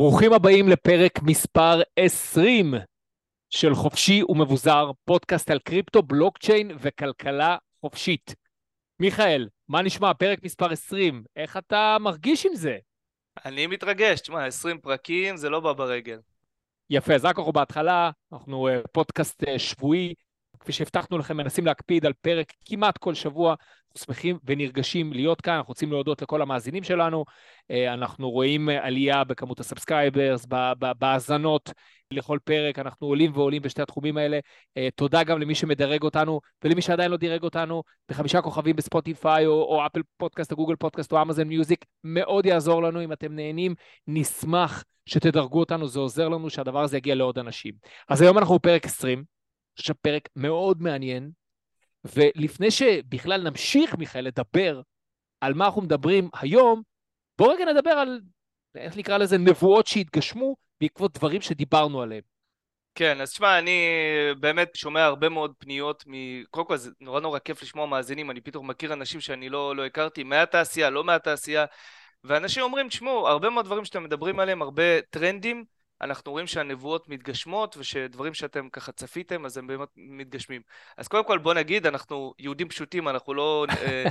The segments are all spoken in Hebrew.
ברוכים הבאים לפרק מספר 20 של חופשי ומבוזר, פודקאסט על קריפטו, בלוקצ'יין וכלכלה חופשית. מיכאל, מה נשמע? פרק מספר 20, איך אתה מרגיש עם זה? אני מתרגש, תשמע, 20 פרקים זה לא בא ברגל. יפה, אז רק אנחנו בהתחלה, אנחנו אה, פודקאסט אה, שבועי, כפי שהבטחנו לכם, מנסים להקפיד על פרק כמעט כל שבוע. אנחנו שמחים ונרגשים להיות כאן, אנחנו רוצים להודות לכל המאזינים שלנו. אה, אנחנו רואים עלייה בכמות ה subscribers, בהאזנות לכל פרק, אנחנו עולים ועולים בשתי התחומים האלה. אה, תודה גם למי שמדרג אותנו, ולמי שעדיין לא דירג אותנו, בחמישה כוכבים בספוטיפיי, או, או אפל פודקאסט, או גוגל פודקאסט, או אמזון מיוזיק. מאוד יעזור לנו אם אתם נהנים. נשמח שתדרגו אותנו, זה עוזר לנו שהדבר הזה יגיע לעוד אנשים. אז היום אנחנו בפרק 20, עכשיו פרק מאוד מעניין, ולפני שבכלל נמשיך, מיכאל, לדבר על מה אנחנו מדברים היום, בואו רגע נדבר על, איך נקרא לזה, נבואות שהתגשמו בעקבות דברים שדיברנו עליהם. כן, אז תשמע, אני באמת שומע הרבה מאוד פניות מ... קודם כל זה נורא נורא כיף לשמוע מאזינים, אני פתאום מכיר אנשים שאני לא, לא הכרתי, מהתעשייה, לא מהתעשייה, ואנשים אומרים, תשמעו, הרבה מאוד דברים שאתם מדברים עליהם, הרבה טרנדים, אנחנו רואים שהנבואות מתגשמות ושדברים שאתם ככה צפיתם אז הם באמת מתגשמים. אז קודם כל בוא נגיד, אנחנו יהודים פשוטים, אנחנו לא... אה,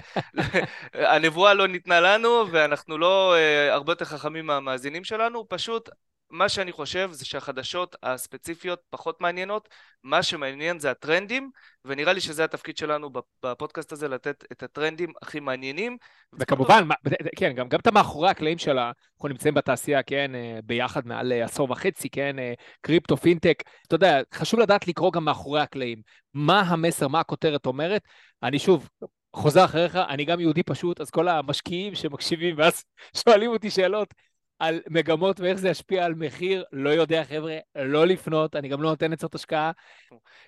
הנבואה לא ניתנה לנו ואנחנו לא אה, הרבה יותר חכמים מהמאזינים שלנו, פשוט מה שאני חושב זה שהחדשות הספציפיות פחות מעניינות, מה שמעניין זה הטרנדים, ונראה לי שזה התפקיד שלנו בפודקאסט הזה, לתת את הטרנדים הכי מעניינים. וכמובן, מה, כן, גם, גם את המאחורי הקלעים שלה, אנחנו נמצאים בתעשייה, כן, אה, ביחד מעל אה, עשור וחצי, כן, אה, קריפטו, פינטק, אתה יודע, חשוב לדעת לקרוא גם מאחורי הקלעים. מה המסר, מה הכותרת אומרת. אני שוב, חוזר אחריך, אני גם יהודי פשוט, אז כל המשקיעים שמקשיבים ואז שואלים אותי שאלות, על מגמות ואיך זה ישפיע על מחיר, לא יודע חבר'ה, לא לפנות, אני גם לא נותן עצות השקעה.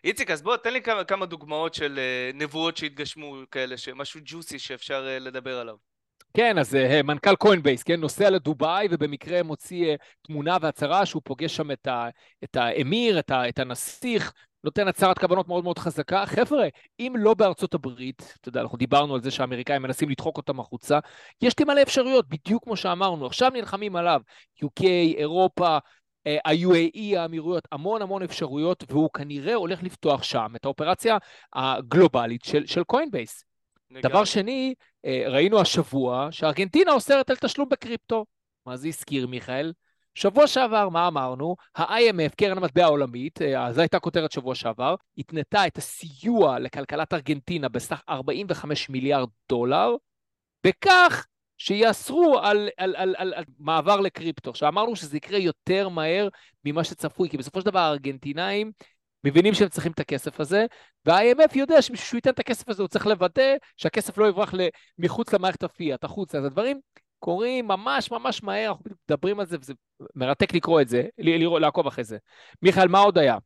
איציק, אז בוא, תן לי כמה, כמה דוגמאות של אה, נבואות שהתגשמו כאלה, משהו juicy שאפשר אה, לדבר עליו. כן, אז אה, מנכ"ל קוינבייס, כן, נוסע לדובאי ובמקרה מוציא אה, תמונה והצהרה שהוא פוגש שם את, ה, את האמיר, את, ה, את הנסיך, נותן הצהרת כוונות מאוד מאוד חזקה. חבר'ה, אם לא בארצות הברית, אתה יודע, אנחנו דיברנו על זה שהאמריקאים מנסים לדחוק אותם החוצה, יש לי מלא אפשרויות, בדיוק כמו שאמרנו. עכשיו נלחמים עליו, UK, אירופה, אה, ה-UAE, האמירויות, המון המון אפשרויות, והוא כנראה הולך לפתוח שם את האופרציה הגלובלית של, של קוינבייס. דבר שני, אה, ראינו השבוע שארגנטינה אוסרת על תשלום בקריפטו. מה זה הזכיר, מיכאל? שבוע שעבר, מה אמרנו? ה-IMF, קרן המטבע העולמית, אה, זו הייתה כותרת שבוע שעבר, התנתה את הסיוע לכלכלת ארגנטינה בסך 45 מיליארד דולר, בכך שיאסרו על, על, על, על, על מעבר לקריפטו. עכשיו, אמרנו שזה יקרה יותר מהר ממה שצפוי, כי בסופו של דבר הארגנטינאים מבינים שהם צריכים את הכסף הזה, וה-IMF יודע שבשביל שהוא ייתן את הכסף הזה הוא צריך לוודא שהכסף לא יברח מחוץ למערכת הפיאט, החוצה. אז הדברים קורים ממש ממש מהר, אנחנו מדברים על זה, וזה מרתק לקרוא את זה, לעקוב אחרי זה. מיכאל, מה עוד היה?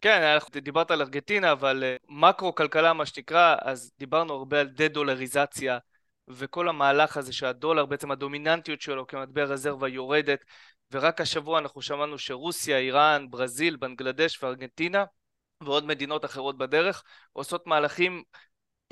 כן, דיברת על ארגנטינה, אבל אה, מקרו-כלכלה, מה שנקרא, אז דיברנו הרבה על דה-דולריזציה, וכל המהלך הזה שהדולר, בעצם הדומיננטיות שלו כמטבע רזרבה יורדת, ורק השבוע אנחנו שמענו שרוסיה, איראן, ברזיל, בנגלדש וארגנטינה, ועוד מדינות אחרות בדרך, עושות מהלכים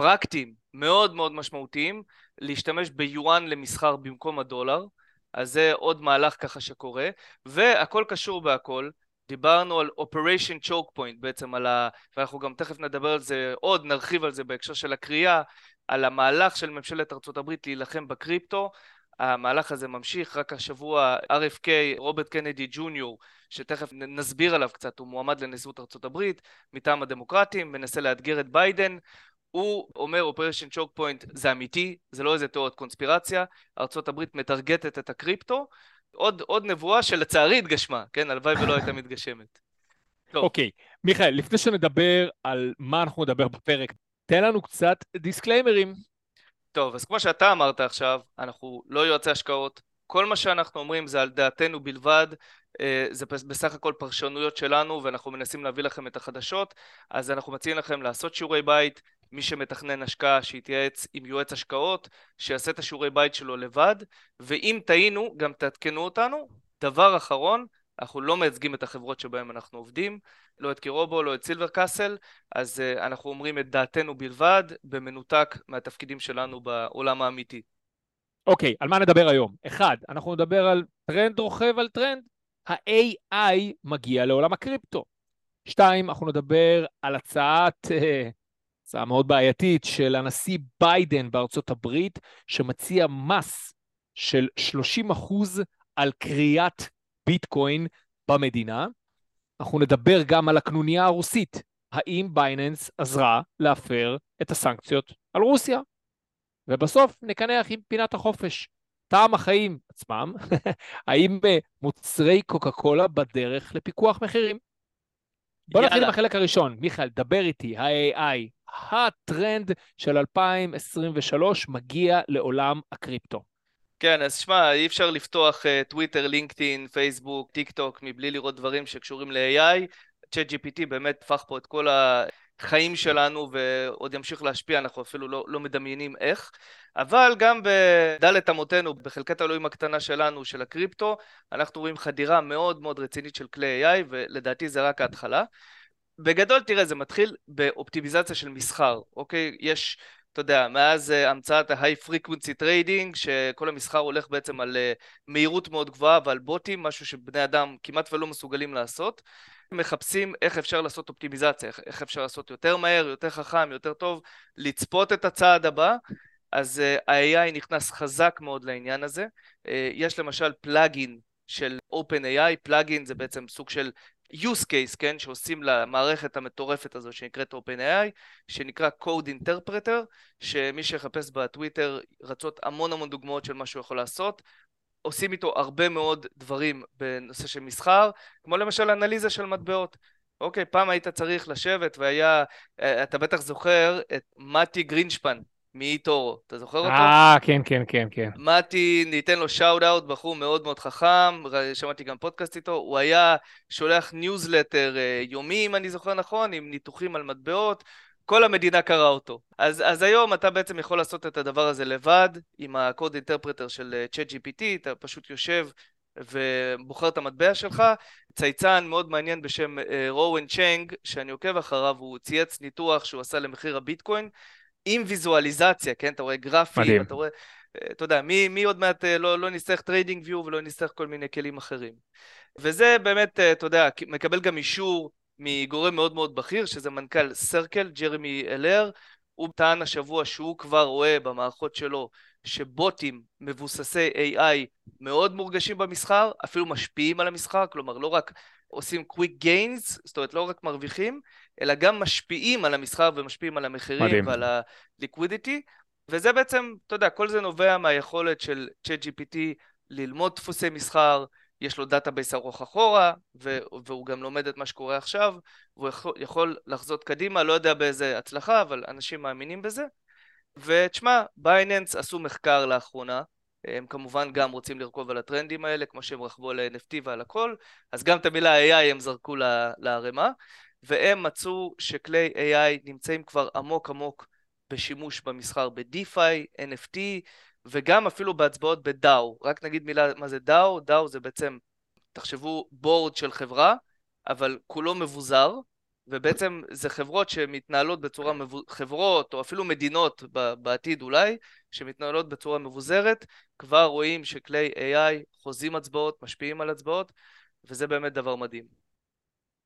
פרקטיים מאוד מאוד משמעותיים להשתמש ביואן למסחר במקום הדולר, אז זה עוד מהלך ככה שקורה, והכל קשור בהכל. דיברנו על Operation Choke Point בעצם על ה... ואנחנו גם תכף נדבר על זה עוד, נרחיב על זה בהקשר של הקריאה, על המהלך של ממשלת ארה"ב להילחם בקריפטו. המהלך הזה ממשיך, רק השבוע RFK, רוברט קנדי ג'וניור, שתכף נסביר עליו קצת, הוא מועמד לנשיאות ארה"ב מטעם הדמוקרטים, מנסה לאתגר את ביידן, הוא אומר Operation Choke Point זה אמיתי, זה לא איזה תיאוריית קונספירציה, ארה"ב מטרגטת את הקריפטו, עוד, עוד נבואה שלצערי התגשמה, כן, הלוואי ולא הייתה מתגשמת. אוקיי, אוקיי. מיכאל, לפני שנדבר על מה אנחנו נדבר בפרק, תן לנו קצת דיסקליימרים. טוב, אז כמו שאתה אמרת עכשיו, אנחנו לא יועצי השקעות, כל מה שאנחנו אומרים זה על דעתנו בלבד, אה, זה בסך הכל פרשנויות שלנו ואנחנו מנסים להביא לכם את החדשות, אז אנחנו מציעים לכם לעשות שיעורי בית, מי שמתכנן השקעה שיתייעץ עם יועץ השקעות, שיעשה את השיעורי בית שלו לבד, ואם טעינו, גם תעדכנו אותנו. דבר אחרון, אנחנו לא מייצגים את החברות שבהן אנחנו עובדים, לא את קירובו, לא את סילבר קאסל, אז uh, אנחנו אומרים את דעתנו בלבד, במנותק מהתפקידים שלנו בעולם האמיתי. אוקיי, okay, על מה נדבר היום? אחד, אנחנו נדבר על טרנד רוכב על טרנד, ה-AI מגיע לעולם הקריפטו. שתיים, אנחנו נדבר על הצעת, אה, הצעה מאוד בעייתית של הנשיא ביידן בארצות הברית, שמציע מס של 30 אחוז על כריית ביטקוין במדינה. אנחנו נדבר גם על הקנוניה הרוסית, האם Binance עזרה להפר את הסנקציות על רוסיה. ובסוף נקנח עם פינת החופש. טעם החיים עצמם, האם מוצרי קוקה קולה בדרך לפיקוח מחירים? בוא נתחיל עם החלק הראשון. מיכאל, דבר איתי, ה-AI, הטרנד של 2023 מגיע לעולם הקריפטו. כן, אז שמע, אי אפשר לפתוח טוויטר, לינקדאין, פייסבוק, טיק טוק, מבלי לראות דברים שקשורים ל-AI. צ'אט GPT באמת הפך פה את כל החיים שלנו ועוד ימשיך להשפיע, אנחנו אפילו לא, לא מדמיינים איך. אבל גם בדלת אמותינו, בחלקת האלוהים הקטנה שלנו, של הקריפטו, אנחנו רואים חדירה מאוד מאוד רצינית של כלי AI, ולדעתי זה רק ההתחלה. בגדול, תראה, זה מתחיל באופטימיזציה של מסחר, אוקיי? יש... אתה יודע, מאז uh, המצאת ה-high frequency trading, שכל המסחר הולך בעצם על uh, מהירות מאוד גבוהה ועל בוטים, משהו שבני אדם כמעט ולא מסוגלים לעשות. מחפשים איך אפשר לעשות אופטימיזציה, איך, איך אפשר לעשות יותר מהר, יותר חכם, יותר טוב, לצפות את הצעד הבא. אז uh, ה-AI נכנס חזק מאוד לעניין הזה. Uh, יש למשל פלאגין של OpenAI, פלאגין זה בעצם סוג של use case, כן, שעושים למערכת המטורפת הזו שנקראת OpenAI, שנקרא Code Interpreter, שמי שיחפש בטוויטר רצות המון המון דוגמאות של מה שהוא יכול לעשות. עושים איתו הרבה מאוד דברים בנושא של מסחר, כמו למשל אנליזה של מטבעות. אוקיי, פעם היית צריך לשבת והיה, אה, אתה בטח זוכר את מתי גרינשפן, מ-eToro, אתה זוכר אותו? אה, כן, כן, כן, כן. מתי, ניתן לו shout out, בחור מאוד מאוד חכם, שמעתי גם פודקאסט איתו, הוא היה שולח ניוזלטר אה, יומי, אם אני זוכר נכון, עם ניתוחים על מטבעות, כל המדינה קראה אותו. אז, אז היום אתה בעצם יכול לעשות את הדבר הזה לבד, עם ה-code interpreter של ChatGPT, אתה פשוט יושב ובוחר את המטבע שלך. צייצן מאוד מעניין בשם רואן uh, צ'נג, שאני עוקב אחריו, הוא צייץ ניתוח שהוא עשה למחיר הביטקוין, עם ויזואליזציה, כן? אתה רואה גרפים, מדהים. אתה רואה... אתה יודע, מי, מי עוד מעט לא, לא נצטרך TradingView ולא נצטרך כל מיני כלים אחרים. וזה באמת, אתה יודע, מקבל גם אישור מגורם מאוד מאוד בכיר, שזה מנכ"ל סרקל, ג'רמי אלייר. הוא טען השבוע שהוא כבר רואה במערכות שלו שבוטים מבוססי AI מאוד מורגשים במסחר, אפילו משפיעים על המסחר, כלומר לא רק עושים quick gains, זאת אומרת לא רק מרוויחים, אלא גם משפיעים על המסחר ומשפיעים על המחירים מדהים. ועל ה-liquidity, וזה בעצם, אתה יודע, כל זה נובע מהיכולת של ChatGPT ללמוד דפוסי מסחר, יש לו database ארוך אחורה, והוא גם לומד את מה שקורה עכשיו, והוא יכול, יכול לחזות קדימה, לא יודע באיזה הצלחה, אבל אנשים מאמינים בזה. ותשמע, בייננס עשו מחקר לאחרונה, הם כמובן גם רוצים לרכוב על הטרנדים האלה, כמו שהם רכבו על NFT ועל הכל, אז גם את המילה AI הם זרקו לערימה, והם מצאו שכלי AI נמצאים כבר עמוק עמוק בשימוש במסחר ב-DeFi, NFT, וגם אפילו בהצבעות ב-DAO. רק נגיד מילה מה זה DAO, DAO זה בעצם, תחשבו, בורד של חברה, אבל כולו מבוזר, ובעצם זה חברות שמתנהלות בצורה, מבוז... חברות או אפילו מדינות בעתיד אולי, שמתנהלות בצורה מבוזרת, כבר רואים שכלי AI חוזים הצבעות, משפיעים על הצבעות, וזה באמת דבר מדהים.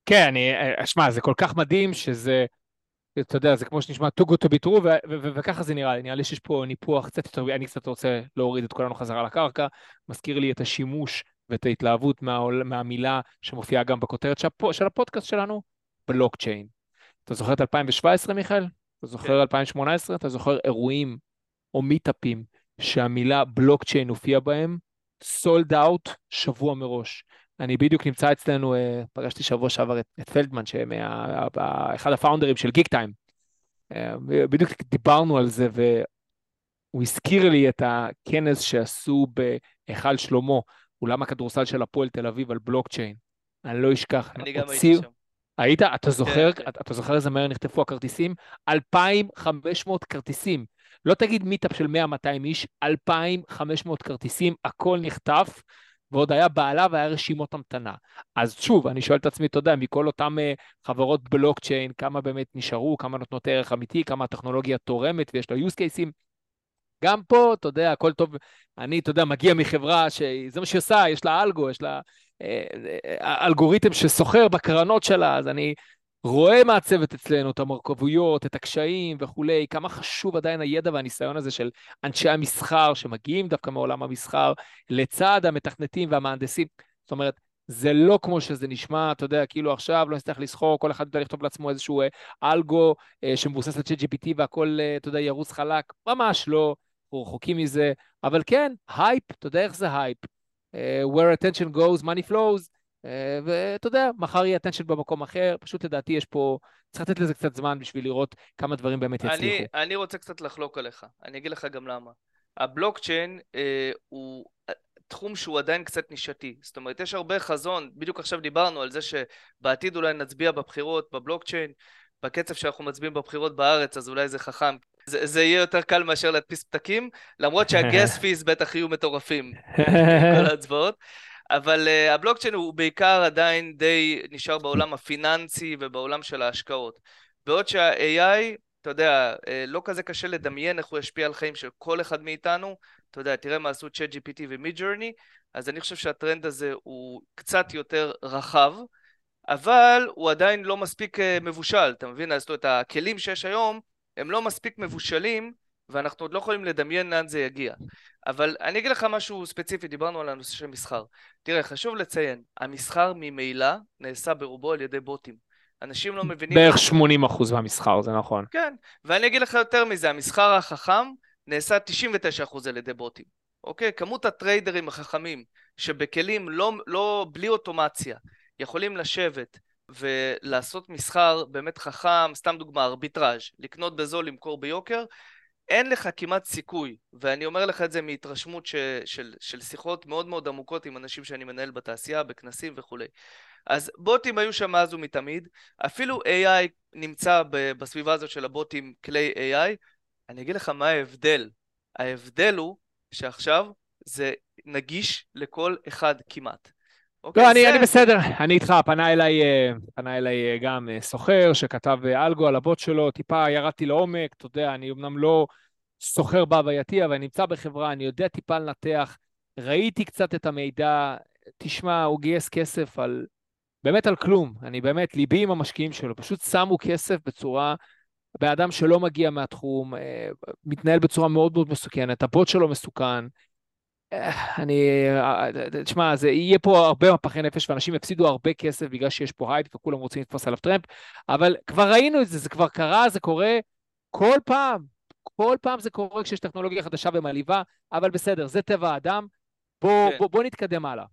כן, אני, אשמע, זה כל כך מדהים שזה, אתה יודע, זה כמו שנשמע too good to be true, וככה זה נראה לי, נראה לי שיש פה ניפוח קצת יותר, אני קצת רוצה להוריד את כולנו חזרה לקרקע, מזכיר לי את השימוש ואת ההתלהבות מה, מהמילה שמופיעה גם בכותרת של, הפ, של הפודקאסט שלנו, בלוקצ'יין. אתה זוכר את 2017, מיכאל? אתה זוכר כן. 2018? אתה זוכר אירועים או מיטאפים שהמילה בלוקצ'יין הופיעה בהם? סולד אאוט שבוע מראש. אני בדיוק נמצא אצלנו, אה, פגשתי שבוע שעבר את, את פלדמן, שאחד הפאונדרים של גיק טיים. אה, בדיוק דיברנו על זה, והוא הזכיר לי את הכנס שעשו בהיכל שלמה, אולם הכדורסל של הפועל תל אביב על בלוקצ'יין. אני לא אשכח. אני גם הייתי שם. היית? אתה זוכר, כן, כן. אתה זוכר איזה מהר נחטפו הכרטיסים? 2,500 כרטיסים. לא תגיד מיטאפ של 100-200 איש, 2,500 כרטיסים, הכל נחטף. ועוד היה בעלה והיה רשימות המתנה. אז שוב, אני שואל את עצמי, אתה יודע, מכל אותן uh, חברות בלוקצ'יין, כמה באמת נשארו, כמה נותנות ערך אמיתי, כמה הטכנולוגיה תורמת ויש לה use cases. גם פה, אתה יודע, הכל טוב. אני, אתה יודע, מגיע מחברה שזה מה שהיא יש לה אלגו, יש לה אה, אה, אלגוריתם שסוחר בקרנות שלה, אז אני רואה מהצוות אצלנו את המורכבויות, את הקשיים וכולי, כמה חשוב עדיין הידע והניסיון הזה של אנשי המסחר שמגיעים דווקא מעולם המסחר, לצד המתכנתים והמהנדסים. זאת אומרת, זה לא כמו שזה נשמע, אתה יודע, כאילו עכשיו לא נצטרך לסחור, כל אחד יודע לכתוב לעצמו איזשהו אה, אלגו אה, שמבוסס על ChatGPT והכל, אה, אתה יודע, ירוץ חלק, ממש לא, אנחנו רחוקים מזה, אבל כן, הייפ, אתה יודע איך זה הייפ. Where attention goes, money flows, ואתה יודע, מחר יהיה attention במקום אחר, פשוט לדעתי יש פה, צריך לתת לזה קצת זמן בשביל לראות כמה דברים באמת יצליחו. אני, אני רוצה קצת לחלוק עליך, אני אגיד לך גם למה. הבלוקצ'יין אה, הוא תחום שהוא עדיין קצת נישתי. זאת אומרת, יש הרבה חזון, בדיוק עכשיו דיברנו על זה שבעתיד אולי נצביע בבחירות בבלוקצ'יין, בקצב שאנחנו מצביעים בבחירות בארץ, אז אולי זה חכם. זה, זה יהיה יותר קל מאשר להדפיס פתקים, למרות שה-gas fees בטח יהיו מטורפים, כל ההצבעות. אבל uh, הבלוקצ'יין הוא בעיקר עדיין די נשאר בעולם הפיננסי ובעולם של ההשקעות. בעוד שה-AI, אתה יודע, uh, לא כזה קשה לדמיין איך הוא ישפיע על חיים של כל אחד מאיתנו, אתה יודע, תראה מה עשו ChatGPT ו-Midjourney, אז אני חושב שהטרנד הזה הוא קצת יותר רחב, אבל הוא עדיין לא מספיק אה, מבושל, אתה מבין? זאת אומרת, הכלים שיש היום הם לא מספיק מבושלים, ואנחנו עוד לא יכולים לדמיין לאן זה יגיע. אבל אני אגיד לך משהו ספציפי, דיברנו על הנושא של מסחר. תראה, חשוב לציין, המסחר ממילא נעשה ברובו על ידי בוטים. אנשים לא מבינים... בערך 80% מהמסחר, זה נכון. כן, ואני אגיד לך יותר מזה, המסחר החכם נעשה 99% על ידי בוטים. אוקיי? כמות הטריידרים החכמים שבכלים לא, לא, בלי אוטומציה יכולים לשבת ולעשות מסחר באמת חכם, סתם דוגמה, ארביטראז', לקנות בזול, למכור ביוקר, אין לך כמעט סיכוי, ואני אומר לך את זה מהתרשמות ש, של, של שיחות מאוד מאוד עמוקות עם אנשים שאני מנהל בתעשייה, בכנסים וכולי. אז בוטים היו שם מאז ומתמיד, אפילו AI נמצא בסביבה הזאת של הבוטים, כלי AI, אני אגיד לך מה ההבדל. ההבדל הוא שעכשיו זה נגיש לכל אחד כמעט. אוקיי, לא, אני, אני בסדר, אני איתך, פנה אליי, אה, פנה אליי אה, גם אה, סוחר שכתב אלגו על הבוט שלו, טיפה ירדתי לעומק, אתה יודע, אני אמנם לא סוחר בהווייתי, אבל אני נמצא בחברה, אני יודע טיפה לנתח, ראיתי קצת את המידע, תשמע, הוא גייס כסף על, באמת על כלום, אני באמת, ליבי עם המשקיעים שלו, פשוט שמו כסף בצורה בן אדם שלא מגיע מהתחום, מתנהל בצורה מאוד מאוד מסוכנת, הבוט שלו מסוכן. אני, אה, תשמע, זה יהיה פה הרבה מפחי נפש ואנשים יפסידו הרבה כסף בגלל שיש פה הייט וכולם רוצים לתפוס עליו טרמפ, אבל כבר ראינו את זה, זה כבר קרה, זה קורה כל פעם, כל פעם זה קורה כשיש טכנולוגיה חדשה ומעליבה, אבל בסדר, זה טבע האדם, בוא, כן. בוא, בוא נתקדם הלאה.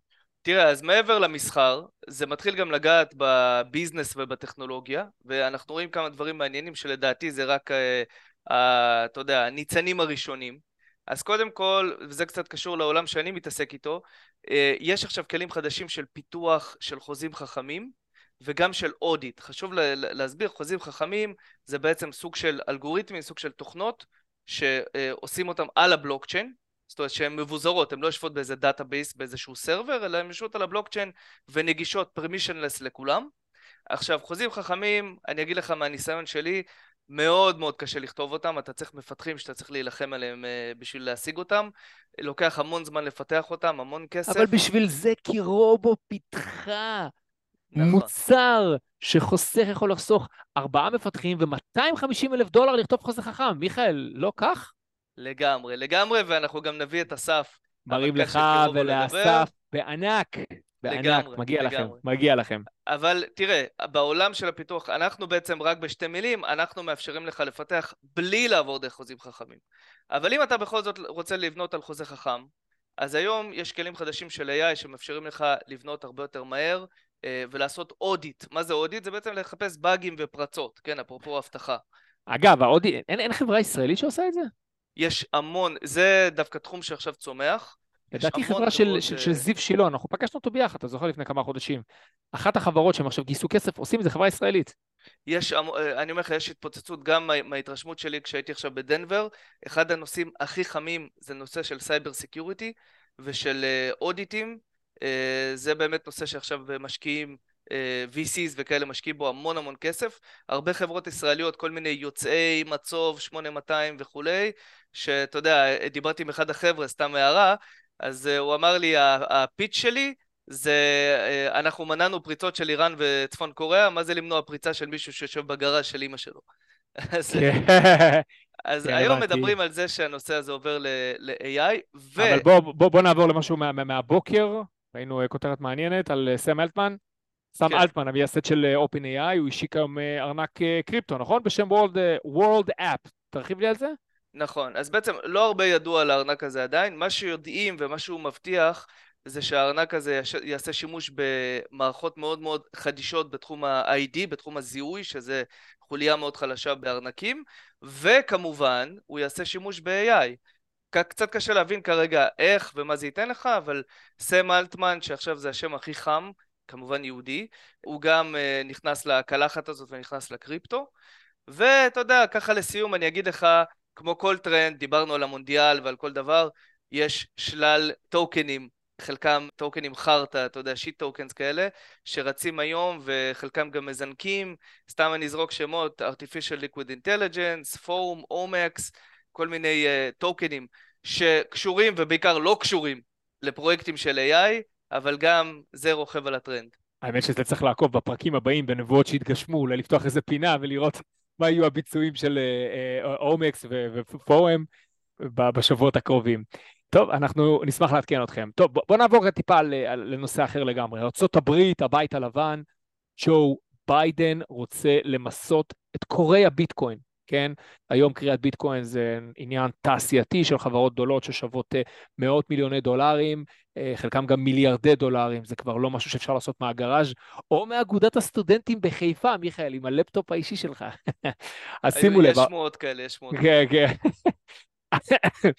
תראה, אז מעבר למסחר, זה מתחיל גם לגעת בביזנס ובטכנולוגיה, ואנחנו רואים כמה דברים מעניינים שלדעתי זה רק, אה, אתה יודע, הניצנים הראשונים. אז קודם כל, וזה קצת קשור לעולם שאני מתעסק איתו, אה, יש עכשיו כלים חדשים של פיתוח של חוזים חכמים, וגם של audit. חשוב להסביר, חוזים חכמים זה בעצם סוג של אלגוריתמים, סוג של תוכנות, שעושים אותם על הבלוקצ'יין, זאת אומרת שהן מבוזרות, הן לא יושבות באיזה database, באיזשהו server, אלא הן יושבות על הבלוקצ'יין ונגישות permissionless לכולם. עכשיו, חוזים חכמים, אני אגיד לך מהניסיון שלי, מאוד מאוד קשה לכתוב אותם, אתה צריך מפתחים שאתה צריך להילחם עליהם uh, בשביל להשיג אותם, לוקח המון זמן לפתח אותם, המון כסף. אבל בשביל זה כי רובו פיתחה נכון. מוצר שחוסך יכול לחסוך ארבעה מפתחים ו-250 אלף דולר לכתוב חוזה חכם. מיכאל, לא כך? לגמרי, לגמרי, ואנחנו גם נביא את אסף. מרים לך ולאסף בענק. בענק, מגיע לגמרי. לכם, מגיע לכם. אבל תראה, בעולם של הפיתוח, אנחנו בעצם רק בשתי מילים, אנחנו מאפשרים לך לפתח בלי לעבור דרך חוזים חכמים. אבל אם אתה בכל זאת רוצה לבנות על חוזה חכם, אז היום יש כלים חדשים של AI שמאפשרים לך לבנות הרבה יותר מהר אה, ולעשות אודיט. מה זה אודיט? זה בעצם לחפש באגים ופרצות, כן, אפרופו אבטחה. אגב, האודיט, אין, אין חברה ישראלית שעושה את זה? יש המון, זה דווקא תחום שעכשיו צומח. לדעתי חברה של, של, של זיו שילון, אנחנו פגשנו אותו ביחד, אתה זוכר לפני כמה חודשים. אחת החברות שהם עכשיו גייסו כסף, עושים את זה חברה ישראלית. יש, אני אומר לך, יש התפוצצות גם מה, מההתרשמות שלי כשהייתי עכשיו בדנבר. אחד הנושאים הכי חמים זה נושא של cyber security ושל audit-ים. אה, זה באמת נושא שעכשיו משקיעים VCs וכאלה משקיעים בו המון המון כסף. הרבה חברות ישראליות, כל מיני יוצאי ממצו"ב, 8200 וכולי, שאתה יודע, דיברתי עם אחד החבר'ה, סתם הערה, אז הוא אמר לי, הפיץ' שלי זה, אנחנו מנענו פריצות של איראן וצפון קוריאה, מה זה למנוע פריצה של מישהו שיושב בגראז' של אימא שלו? אז, כן. אז כן, היום מדברים על זה שהנושא הזה עובר ל-AI, ו... אבל בוא, בוא, בוא נעבור למשהו מה, מה, ראינו כותרת מעניינת על סם אלטמן. סם כן. אלטמן, המייסד של OpenAI, הוא השיק היום ארנק קריפטו, נכון? בשם World, World App. תרחיב לי על זה? נכון, אז בעצם לא הרבה ידוע על הארנק הזה עדיין, מה שיודעים ומה שהוא מבטיח זה שהארנק הזה יעשה שימוש במערכות מאוד מאוד חדישות בתחום ה-ID, בתחום הזיהוי, שזה חוליה מאוד חלשה בארנקים, וכמובן, הוא יעשה שימוש ב-AI. קצת קשה להבין כרגע איך ומה זה ייתן לך, אבל סם אלטמן, שעכשיו זה השם הכי חם, כמובן יהודי, הוא גם uh, נכנס לקלחת הזאת ונכנס לקריפטו. ואתה יודע, ככה לסיום אני אגיד לך, כמו כל טרנד, דיברנו על המונדיאל ועל כל דבר, יש שלל טוקנים חלקם טוקנים חרטא, אתה יודע, shit tokens כאלה, שרצים היום וחלקם גם מזנקים, סתם אני אזרוק שמות, artificial liquid intelligence, פורום, אומקס, כל מיני uh, טוקנים שקשורים ובעיקר לא קשורים לפרויקטים של AI, אבל גם זה רוכב על הטרנד. האמת שזה צריך לעקוב בפרקים הבאים בנבואות שהתגשמו, אולי לפתוח איזה פינה ולראות מה יהיו הביצועים של אומקס uh, uh, ופורום בשבועות הקרובים. טוב, אנחנו נשמח לעדכן אתכם. טוב, בואו נעבור טיפה לנושא אחר לגמרי. ארה"ב, הבית הלבן, ג'ו ביידן רוצה למסות את קוראי הביטקוין, כן? היום קריאת ביטקוין זה עניין תעשייתי של חברות גדולות ששוות אה, מאות מיליוני דולרים, אה, חלקם גם מיליארדי דולרים, זה כבר לא משהו שאפשר לעשות מהגראז' או מאגודת הסטודנטים בחיפה, מיכאל, עם הלפטופ האישי שלך. אז שימו לב. יש שמועות כאלה, יש שמועות. כן, כן.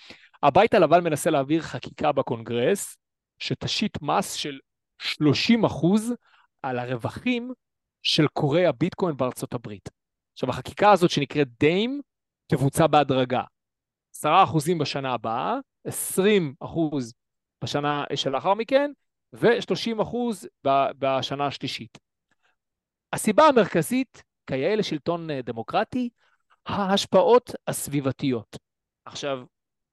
הבית הלבן מנסה להעביר חקיקה בקונגרס שתשית מס של 30 אחוז על הרווחים של קוראי הביטקוין בארצות הברית. עכשיו, החקיקה הזאת שנקראת דיים תבוצע בהדרגה. 10 אחוזים בשנה הבאה, 20 אחוז בשנה שלאחר מכן, ו-30 אחוז בשנה השלישית. הסיבה המרכזית, כיאה לשלטון דמוקרטי, ההשפעות הסביבתיות. עכשיו,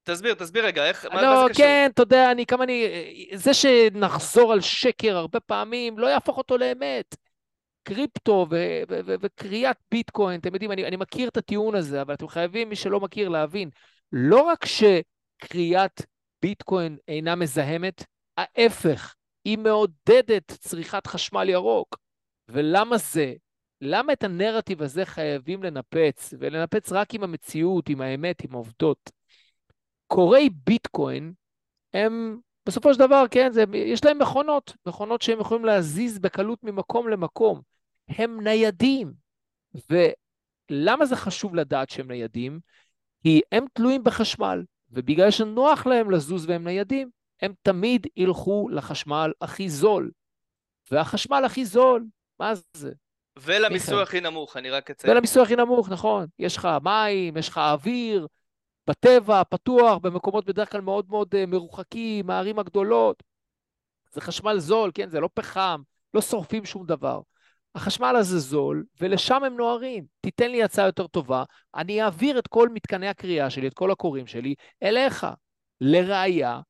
תסביר, תסביר רגע, איך, מה, לא, מה זה קשור? כן, אתה יודע, אני כמה אני... זה שנחזור על שקר הרבה פעמים, לא יהפוך אותו לאמת. קריפטו וקריאת ביטקוין, אתם יודעים, אני, אני מכיר את הטיעון הזה, אבל אתם חייבים, מי שלא מכיר, להבין. לא רק שקריאת ביטקוין אינה מזהמת, ההפך, היא מעודדת צריכת חשמל ירוק. ולמה זה? למה את הנרטיב הזה חייבים לנפץ, ולנפץ רק עם המציאות, עם האמת, עם העובדות? קוראי ביטקוין הם בסופו של דבר, כן, זה, יש להם מכונות, מכונות שהם יכולים להזיז בקלות ממקום למקום. הם ניידים. ולמה זה חשוב לדעת שהם ניידים? כי הם תלויים בחשמל, ובגלל שנוח להם לזוז והם ניידים, הם תמיד ילכו לחשמל הכי זול. והחשמל הכי זול, מה זה? ולמיסוי הכי נמוך, אני רק אציין. ולמיסוי הכי נמוך, נכון. יש לך מים, יש לך אוויר, בטבע, פתוח, במקומות בדרך כלל מאוד מאוד אה, מרוחקים, מהערים הגדולות. זה חשמל זול, כן? זה לא פחם, לא שורפים שום דבר. החשמל הזה זול, ולשם הם נוהרים. תיתן לי הצעה יותר טובה, אני אעביר את כל מתקני הקריאה שלי, את כל הקוראים שלי, אליך. לראיה,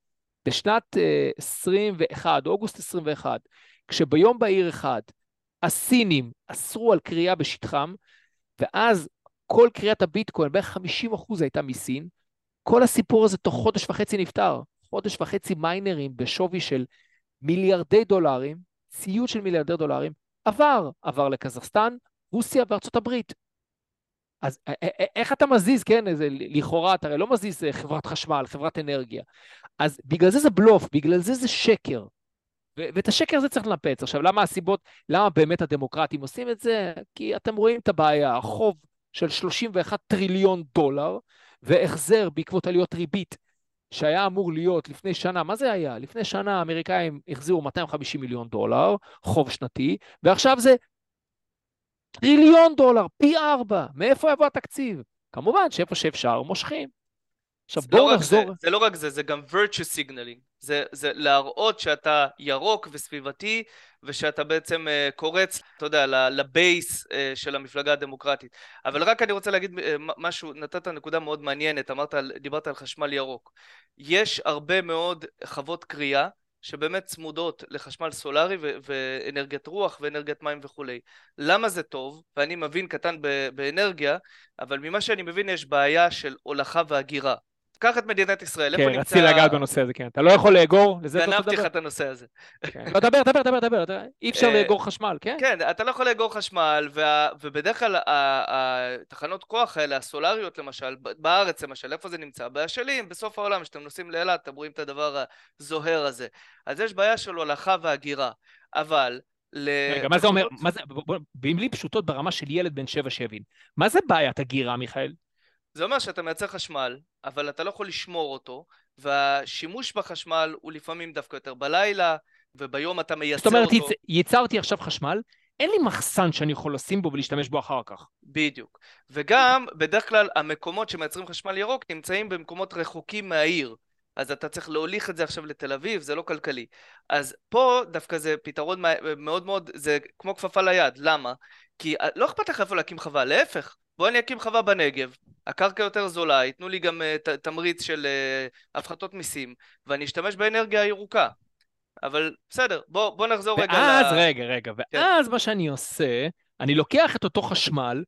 בשנת uh, 21, אוגוסט 21, כשביום בהיר אחד הסינים אסרו על קריאה בשטחם, ואז כל קריאת הביטקוין, בערך 50 אחוז הייתה מסין, כל הסיפור הזה תוך חודש וחצי נפתר. חודש וחצי מיינרים בשווי של מיליארדי דולרים, ציוד של מיליארדי דולרים, עבר, עבר לקזחסטן, רוסיה וארצות הברית. אז איך אתה מזיז, כן, איזה, לכאורה אתה הרי לא מזיז אה, חברת חשמל, חברת אנרגיה. אז בגלל זה זה בלוף, בגלל זה זה שקר. ואת השקר הזה צריך לנפץ. עכשיו, למה הסיבות, למה באמת הדמוקרטים עושים את זה? כי אתם רואים את הבעיה, החוב של 31 טריליון דולר, והחזר בעקבות עליות ריבית שהיה אמור להיות לפני שנה, מה זה היה? לפני שנה האמריקאים החזירו 250 מיליון דולר, חוב שנתי, ועכשיו זה טריליון דולר, פי ארבע. מאיפה יבוא התקציב? כמובן שאיפה שאפשר מושכים. עכשיו בואו לא נחזור... זה, זה לא רק זה, זה גם virtue signaling. זה, זה להראות שאתה ירוק וסביבתי, ושאתה בעצם uh, קורץ, אתה יודע, לבייס uh, של המפלגה הדמוקרטית. אבל רק אני רוצה להגיד uh, משהו, נתת נקודה מאוד מעניינת, אמרת, דיברת על חשמל ירוק. יש הרבה מאוד חוות קריאה שבאמת צמודות לחשמל סולארי ו- ואנרגיית רוח ואנרגיית מים וכולי. למה זה טוב? ואני מבין קטן באנרגיה, אבל ממה שאני מבין יש בעיה של הולכה והגירה. קח את מדינת ישראל, כן, איפה נמצא... כן, רציתי לגעת בנושא הזה, כן. אתה לא יכול לאגור, לזה אתה לדבר. גנבתי לך את הנושא הזה. כן. לא, דבר, דבר, דבר, דבר, אי אפשר אה, לאגור חשמל, כן? כן, אתה לא יכול לאגור חשמל, ובדרך כלל התחנות כוח האלה, הסולריות למשל, בארץ למשל, איפה זה נמצא? באשלים, בסוף העולם, כשאתם נוסעים לאילת, אתם רואים את הדבר הזוהר הזה. אז יש בעיה של הולכה והגירה, אבל... רגע, מה זה אומר, מה זה, במילים פשוטות ברמה של ילד בן שבע שיבין, מה זה בעיית הגירה, מיכאל? זה אומר שאתה מייצר חשמל, אבל אתה לא יכול לשמור אותו, והשימוש בחשמל הוא לפעמים דווקא יותר בלילה, וביום אתה מייצר אותו. זאת אומרת, ייצרתי עכשיו חשמל, אין לי מחסן שאני יכול לשים בו ולהשתמש בו אחר כך. בדיוק. וגם, בדרך כלל, המקומות שמייצרים חשמל ירוק נמצאים במקומות רחוקים מהעיר. אז אתה צריך להוליך את זה עכשיו לתל אביב, זה לא כלכלי. אז פה דווקא זה פתרון מאוד מאוד, זה כמו כפפה ליד. למה? כי לא אכפת לך איפה להקים חווה, להפך. בוא אני אקים חווה בנגב, הקרקע יותר זולה, ייתנו לי גם uh, תמריץ של uh, הפחתות מיסים, ואני אשתמש באנרגיה הירוקה. אבל בסדר, בוא, בוא נחזור ואז, רגע ואז, ל... רגע, רגע, כן. ואז כן. מה שאני עושה, אני לוקח את אותו חשמל,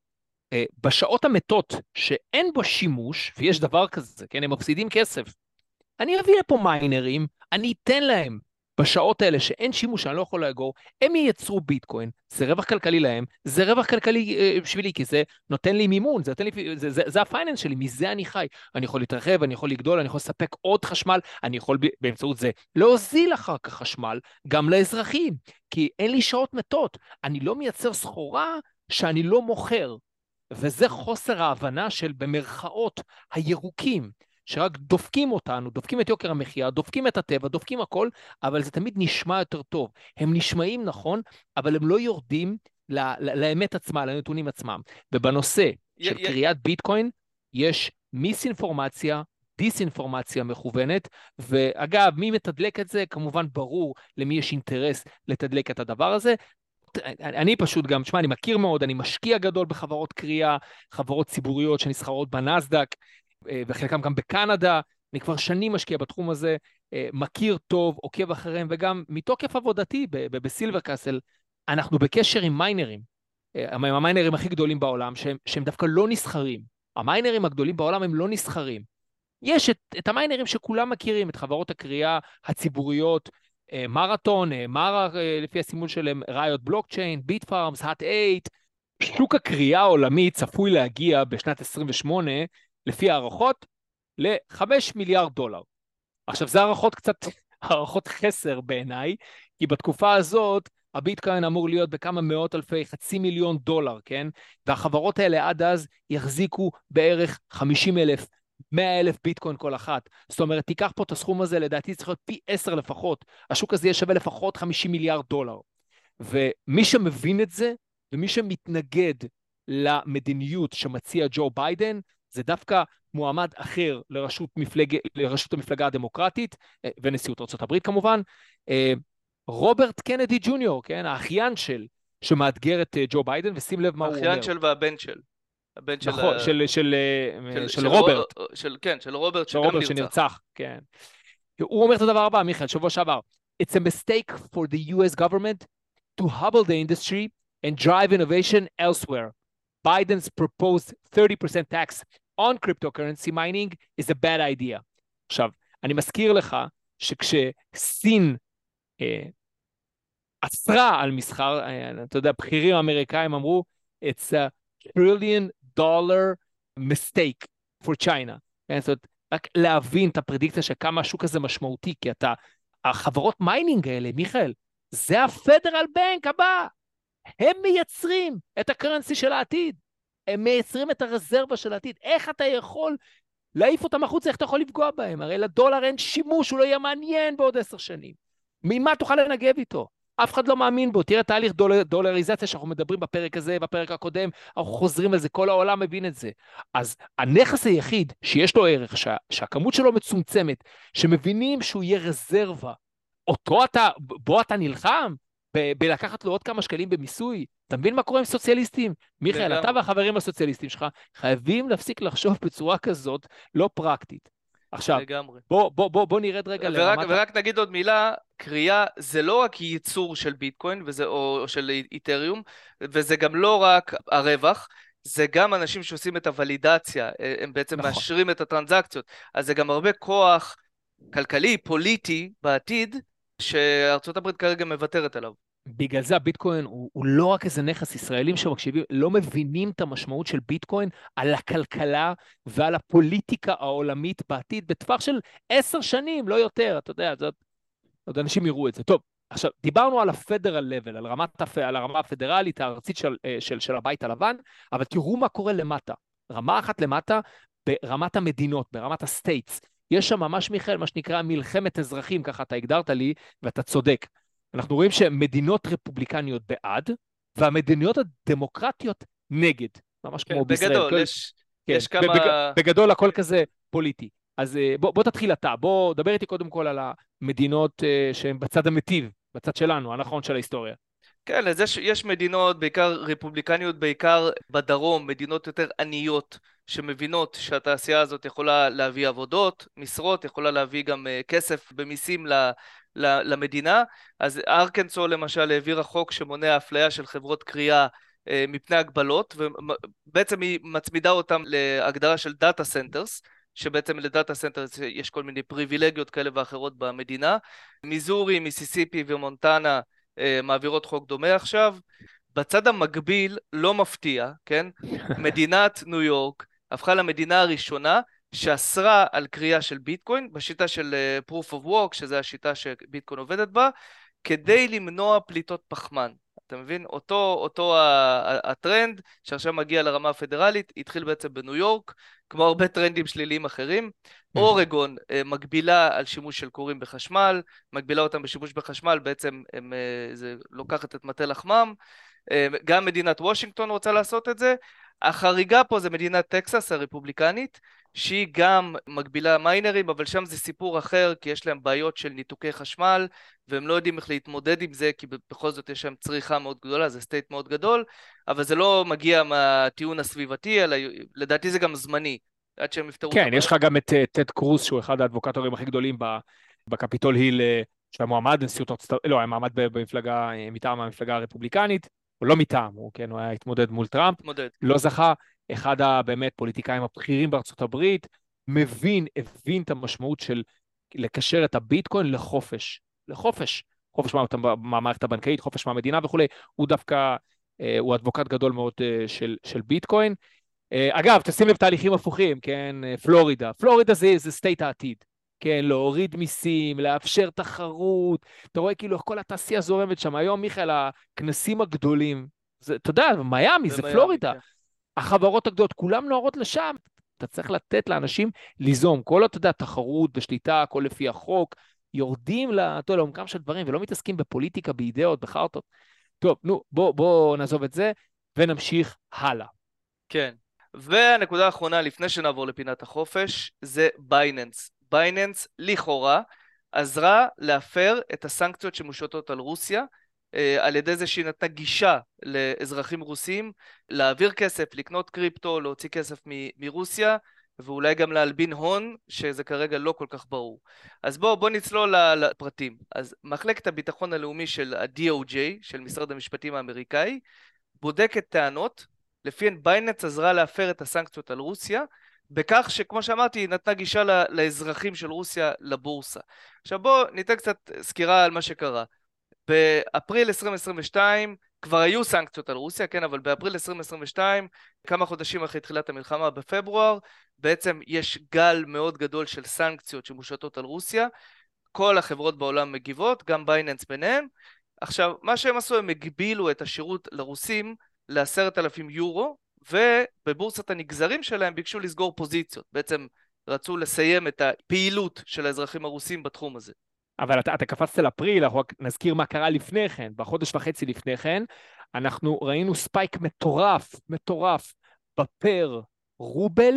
uh, בשעות המתות שאין בו שימוש, ויש דבר כזה, כן, הם מפסידים כסף. אני אביא לפה מיינרים, אני אתן להם בשעות האלה שאין שימוש, אני לא יכול לאגור, הם ייצרו ביטקוין, זה רווח כלכלי להם, זה רווח כלכלי אה, בשבילי, כי זה נותן לי מימון, זה, נותן לי, זה, זה, זה הפייננס שלי, מזה אני חי. אני יכול להתרחב, אני יכול לגדול, אני יכול לספק עוד חשמל, אני יכול באמצעות זה להוזיל אחר כך חשמל גם לאזרחים, כי אין לי שעות מתות, אני לא מייצר סחורה שאני לא מוכר. וזה חוסר ההבנה של במרכאות הירוקים. שרק דופקים אותנו, דופקים את יוקר המחיה, דופקים את הטבע, דופקים הכל, אבל זה תמיד נשמע יותר טוב. הם נשמעים נכון, אבל הם לא יורדים ל- ל- לאמת עצמה, לנתונים עצמם. ובנושא של קריאת ביטקוין, יש מיסאינפורמציה, דיסאינפורמציה מכוונת, ואגב, מי מתדלק את זה? כמובן ברור למי יש אינטרס לתדלק את הדבר הזה. אני פשוט גם, תשמע, אני מכיר מאוד, אני משקיע גדול בחברות קריאה, חברות ציבוריות שנסחרות בנסדק, וחלקם גם בקנדה. אני כבר שנים משקיע בתחום הזה, אה, מכיר טוב, עוקב אחריהם, וגם מתוקף עבודתי בסילבר קאסל, אנחנו בקשר עם מיינרים, אה, עם המיינרים הכי גדולים בעולם, שהם, שהם דווקא לא נסחרים. המיינרים הגדולים בעולם הם לא נסחרים. יש את, את המיינרים שכולם מכירים, את חברות הקריאה הציבוריות, מרתון, מרה לפי הסימול שלהם, ראיות בלוקצ'יין, ביט פארמס, האט אייט. שוק הקריאה העולמי צפוי להגיע בשנת 28 לפי הערכות, ל-5 מיליארד דולר. עכשיו, זה הערכות קצת, הערכות חסר בעיניי, כי בתקופה הזאת הביטקוין אמור להיות בכמה מאות אלפי, חצי מיליון דולר, כן? והחברות האלה עד אז יחזיקו בערך 50 אלף, 100 אלף ביטקוין כל אחת. זאת אומרת, תיקח פה את הסכום הזה, לדעתי צריך להיות פי 10 לפחות. השוק הזה יהיה שווה לפחות 50 מיליארד דולר. ומי שמבין את זה, ומי שמתנגד למדיניות שמציע ג'ו ביידן, זה דווקא מועמד אחר לראשות, מפלג... לראשות המפלגה הדמוקרטית, אה, ונשיאות ארה"ב כמובן, אה, רוברט קנדי ג'וניור, כן, האחיין של, שמאתגר את אה, ג'ו ביידן, ושים לב מה הוא אומר. האחיין של והבן של. הבן של... נכון, של, של, של, של, של רוברט. של, כן, של רוברט שגם רוברט נרצח. שנרצח, כן. הוא אומר את הדבר הבא, מיכאל, שבוע שעבר. It's a mistake for the US government to hobble the industry and drive innovation elsewhere. Biden's proposed 30% tax on cryptocurrency mining is a bad idea. עכשיו, אני מזכיר לך שכשסין אה, אסרה על מסחר, אה, אתה יודע, בכירים אמריקאים אמרו, it's a trillion dollar mistake for China. כן, זאת אומרת, רק להבין את ה-prediction של כמה השוק הזה משמעותי, כי אתה, החברות mining האלה, מיכאל, זה הפדרל בנק הבא. הם מייצרים את ה-currency של העתיד. הם מייצרים את הרזרבה של העתיד. איך אתה יכול להעיף אותם החוצה? איך אתה יכול לפגוע בהם? הרי לדולר אין שימוש, הוא לא יהיה מעניין בעוד עשר שנים. ממה תוכל לנגב איתו? אף אחד לא מאמין בו. תראה תהליך דול, דה-דולריזציה שאנחנו מדברים בפרק הזה, בפרק הקודם, אנחנו חוזרים על זה, כל העולם מבין את זה. אז הנכס היחיד שיש לו ערך, שה, שהכמות שלו מצומצמת, שמבינים שהוא יהיה רזרבה, אותו אתה, בו אתה נלחם, בלקחת לו עוד כמה שקלים במיסוי. אתה מבין מה קורה עם סוציאליסטים? מיכאל, אתה והחברים הסוציאליסטים שלך חייבים להפסיק לחשוב בצורה כזאת לא פרקטית. עכשיו, לגמרי. בוא, בוא, בוא, בוא נרד רגע ורק, לרמת... ורק נגיד עוד מילה, קריאה זה לא רק ייצור של ביטקוין וזה, או, או של איתריום, וזה גם לא רק הרווח, זה גם אנשים שעושים את הוולידציה, הם בעצם נכון. מאשרים את הטרנזקציות, אז זה גם הרבה כוח כלכלי, פוליטי, בעתיד, שארצות הברית כרגע מוותרת עליו. בגלל זה הביטקוין הוא, הוא לא רק איזה נכס, ישראלים שמקשיבים לא מבינים את המשמעות של ביטקוין על הכלכלה ועל הפוליטיקה העולמית בעתיד, בטווח של עשר שנים, לא יותר, אתה יודע, זאת, עוד אנשים יראו את זה. טוב, עכשיו, דיברנו על ה-Federal level, על, רמת, על הרמה הפדרלית הארצית של, אה, של, של הבית הלבן, אבל תראו מה קורה למטה. רמה אחת למטה, ברמת המדינות, ברמת ה states. יש שם ממש, מיכאל, מה שנקרא מלחמת אזרחים, ככה אתה הגדרת לי, ואתה צודק. אנחנו רואים שמדינות רפובליקניות בעד, והמדינות הדמוקרטיות נגד. ממש כן, כמו בישראל. בגדול, כל... יש, כן, יש כמה... בג... בגדול הכל כזה פוליטי. אז אה, בוא, בוא תתחיל אתה, בוא דבר איתי קודם כל על המדינות uh, שהן בצד המטיב, בצד שלנו, הנכון של ההיסטוריה. כן, אז יש, יש מדינות, בעיקר רפובליקניות, בעיקר בדרום, מדינות יותר עניות, שמבינות שהתעשייה הזאת יכולה להביא עבודות, משרות, יכולה להביא גם uh, כסף במיסים למדינה. אז ארקנסו למשל העבירה חוק שמונע אפליה של חברות קריאה uh, מפני הגבלות, ובעצם היא מצמידה אותם להגדרה של data centers. שבעצם ל data centers יש כל מיני פריבילגיות כאלה ואחרות במדינה. מיזורי, מיסיסיפי ומונטנה אה, מעבירות חוק דומה עכשיו. בצד המקביל, לא מפתיע, כן? מדינת ניו יורק הפכה למדינה הראשונה שאסרה על כרייה של ביטקוין בשיטה של אה, proof of work, שזו השיטה שביטקוין עובדת בה, כדי למנוע פליטות פחמן. אתה מבין? אותו, אותו הטרנד שעכשיו מגיע לרמה הפדרלית, התחיל בעצם בניו יורק, כמו הרבה טרנדים שליליים אחרים. אורגון אה, מגבילה על שימוש של כורים בחשמל, מגבילה אותם בשימוש בחשמל, בעצם הם, אה, זה לוקחת את מטה לחמם. אה, גם מדינת וושינגטון רוצה לעשות את זה. החריגה פה זה מדינת טקסס הרפובליקנית, שהיא גם מגבילה מיינרים, אבל שם זה סיפור אחר, כי יש להם בעיות של ניתוקי חשמל, והם לא יודעים איך להתמודד עם זה, כי בכל זאת יש להם צריכה מאוד גדולה, זה state מאוד גדול, אבל זה לא מגיע מהטיעון הסביבתי, אלא לדעתי זה גם זמני, עד שהם יפתרו כן, יש לך גם את אה, טד קרוז, שהוא אחד האדבוקטורים הכי גדולים בקפיטול היל, אה, שהיה מועמד לנשיאות ארצות לא, היה מועמד במפלגה, אה, מטעם המפלגה הרפובליקנית, הוא לא מטעם, הוא כן, הוא היה התמודד מול טראמפ, התמודד. לא זכה, אחד הבאמת פוליטיקאים הבכירים בארצות הברית, מבין, הבין את המשמעות של לקשר את הביטקוין לחופש, לחופש, חופש מהמערכת הבנקאית, חופש מהמדינה וכולי, הוא דווקא, אה, הוא אדבוקט גדול מאוד אה, של, של ביטקוין. אה, אגב, תשים לב תהליכים הפוכים, כן, פלורידה, פלורידה זה, זה סטייט העתיד. כן, להוריד מיסים, לאפשר תחרות, אתה רואה כאילו כל התעשייה זורמת שם. היום, מיכאל, הכנסים הגדולים, זה, אתה יודע, מיאמי, זה, זה פלורידה. כן. החברות הגדולות, כולן נוערות לשם. אתה צריך לתת לאנשים ליזום. כל, אתה יודע, תחרות ושליטה, הכל לפי החוק, יורדים לעומקם של דברים ולא מתעסקים בפוליטיקה, באידאות, בחרטות. טוב, נו, בוא, בוא נעזוב את זה ונמשיך הלאה. כן. והנקודה האחרונה, לפני שנעבור לפינת החופש, זה Binance. Binance, לכאורה, עזרה להפר את הסנקציות שמושתות על רוסיה, אה, על ידי זה שהיא נתנה גישה לאזרחים רוסים להעביר כסף, לקנות קריפטו, להוציא כסף מ- מרוסיה, ואולי גם להלבין הון, שזה כרגע לא כל כך ברור. אז בואו בוא נצלול לפרטים. אז מחלקת הביטחון הלאומי של ה-DOJ, של משרד המשפטים האמריקאי, בודקת טענות לפיהן בייננס עזרה להפר את הסנקציות על רוסיה, בכך שכמו שאמרתי, היא נתנה גישה לאזרחים של רוסיה לבורסה. עכשיו בואו ניתן קצת סקירה על מה שקרה. באפריל 2022 כבר היו סנקציות על רוסיה, כן, אבל באפריל 2022, כמה חודשים אחרי תחילת המלחמה בפברואר, בעצם יש גל מאוד גדול של סנקציות שמושתות על רוסיה. כל החברות בעולם מגיבות, גם Binance ביניהם. עכשיו, מה שהם עשו, הם הגבילו את השירות לרוסים לעשרת אלפים יורו, ובבורסת הנגזרים שלהם ביקשו לסגור פוזיציות. בעצם רצו לסיים את הפעילות של האזרחים הרוסים בתחום הזה. אבל אתה, אתה קפצת לאפריל, אנחנו רק נזכיר מה קרה לפני כן, בחודש וחצי לפני כן, אנחנו ראינו spike מטורף, מטורף, ב pair רובל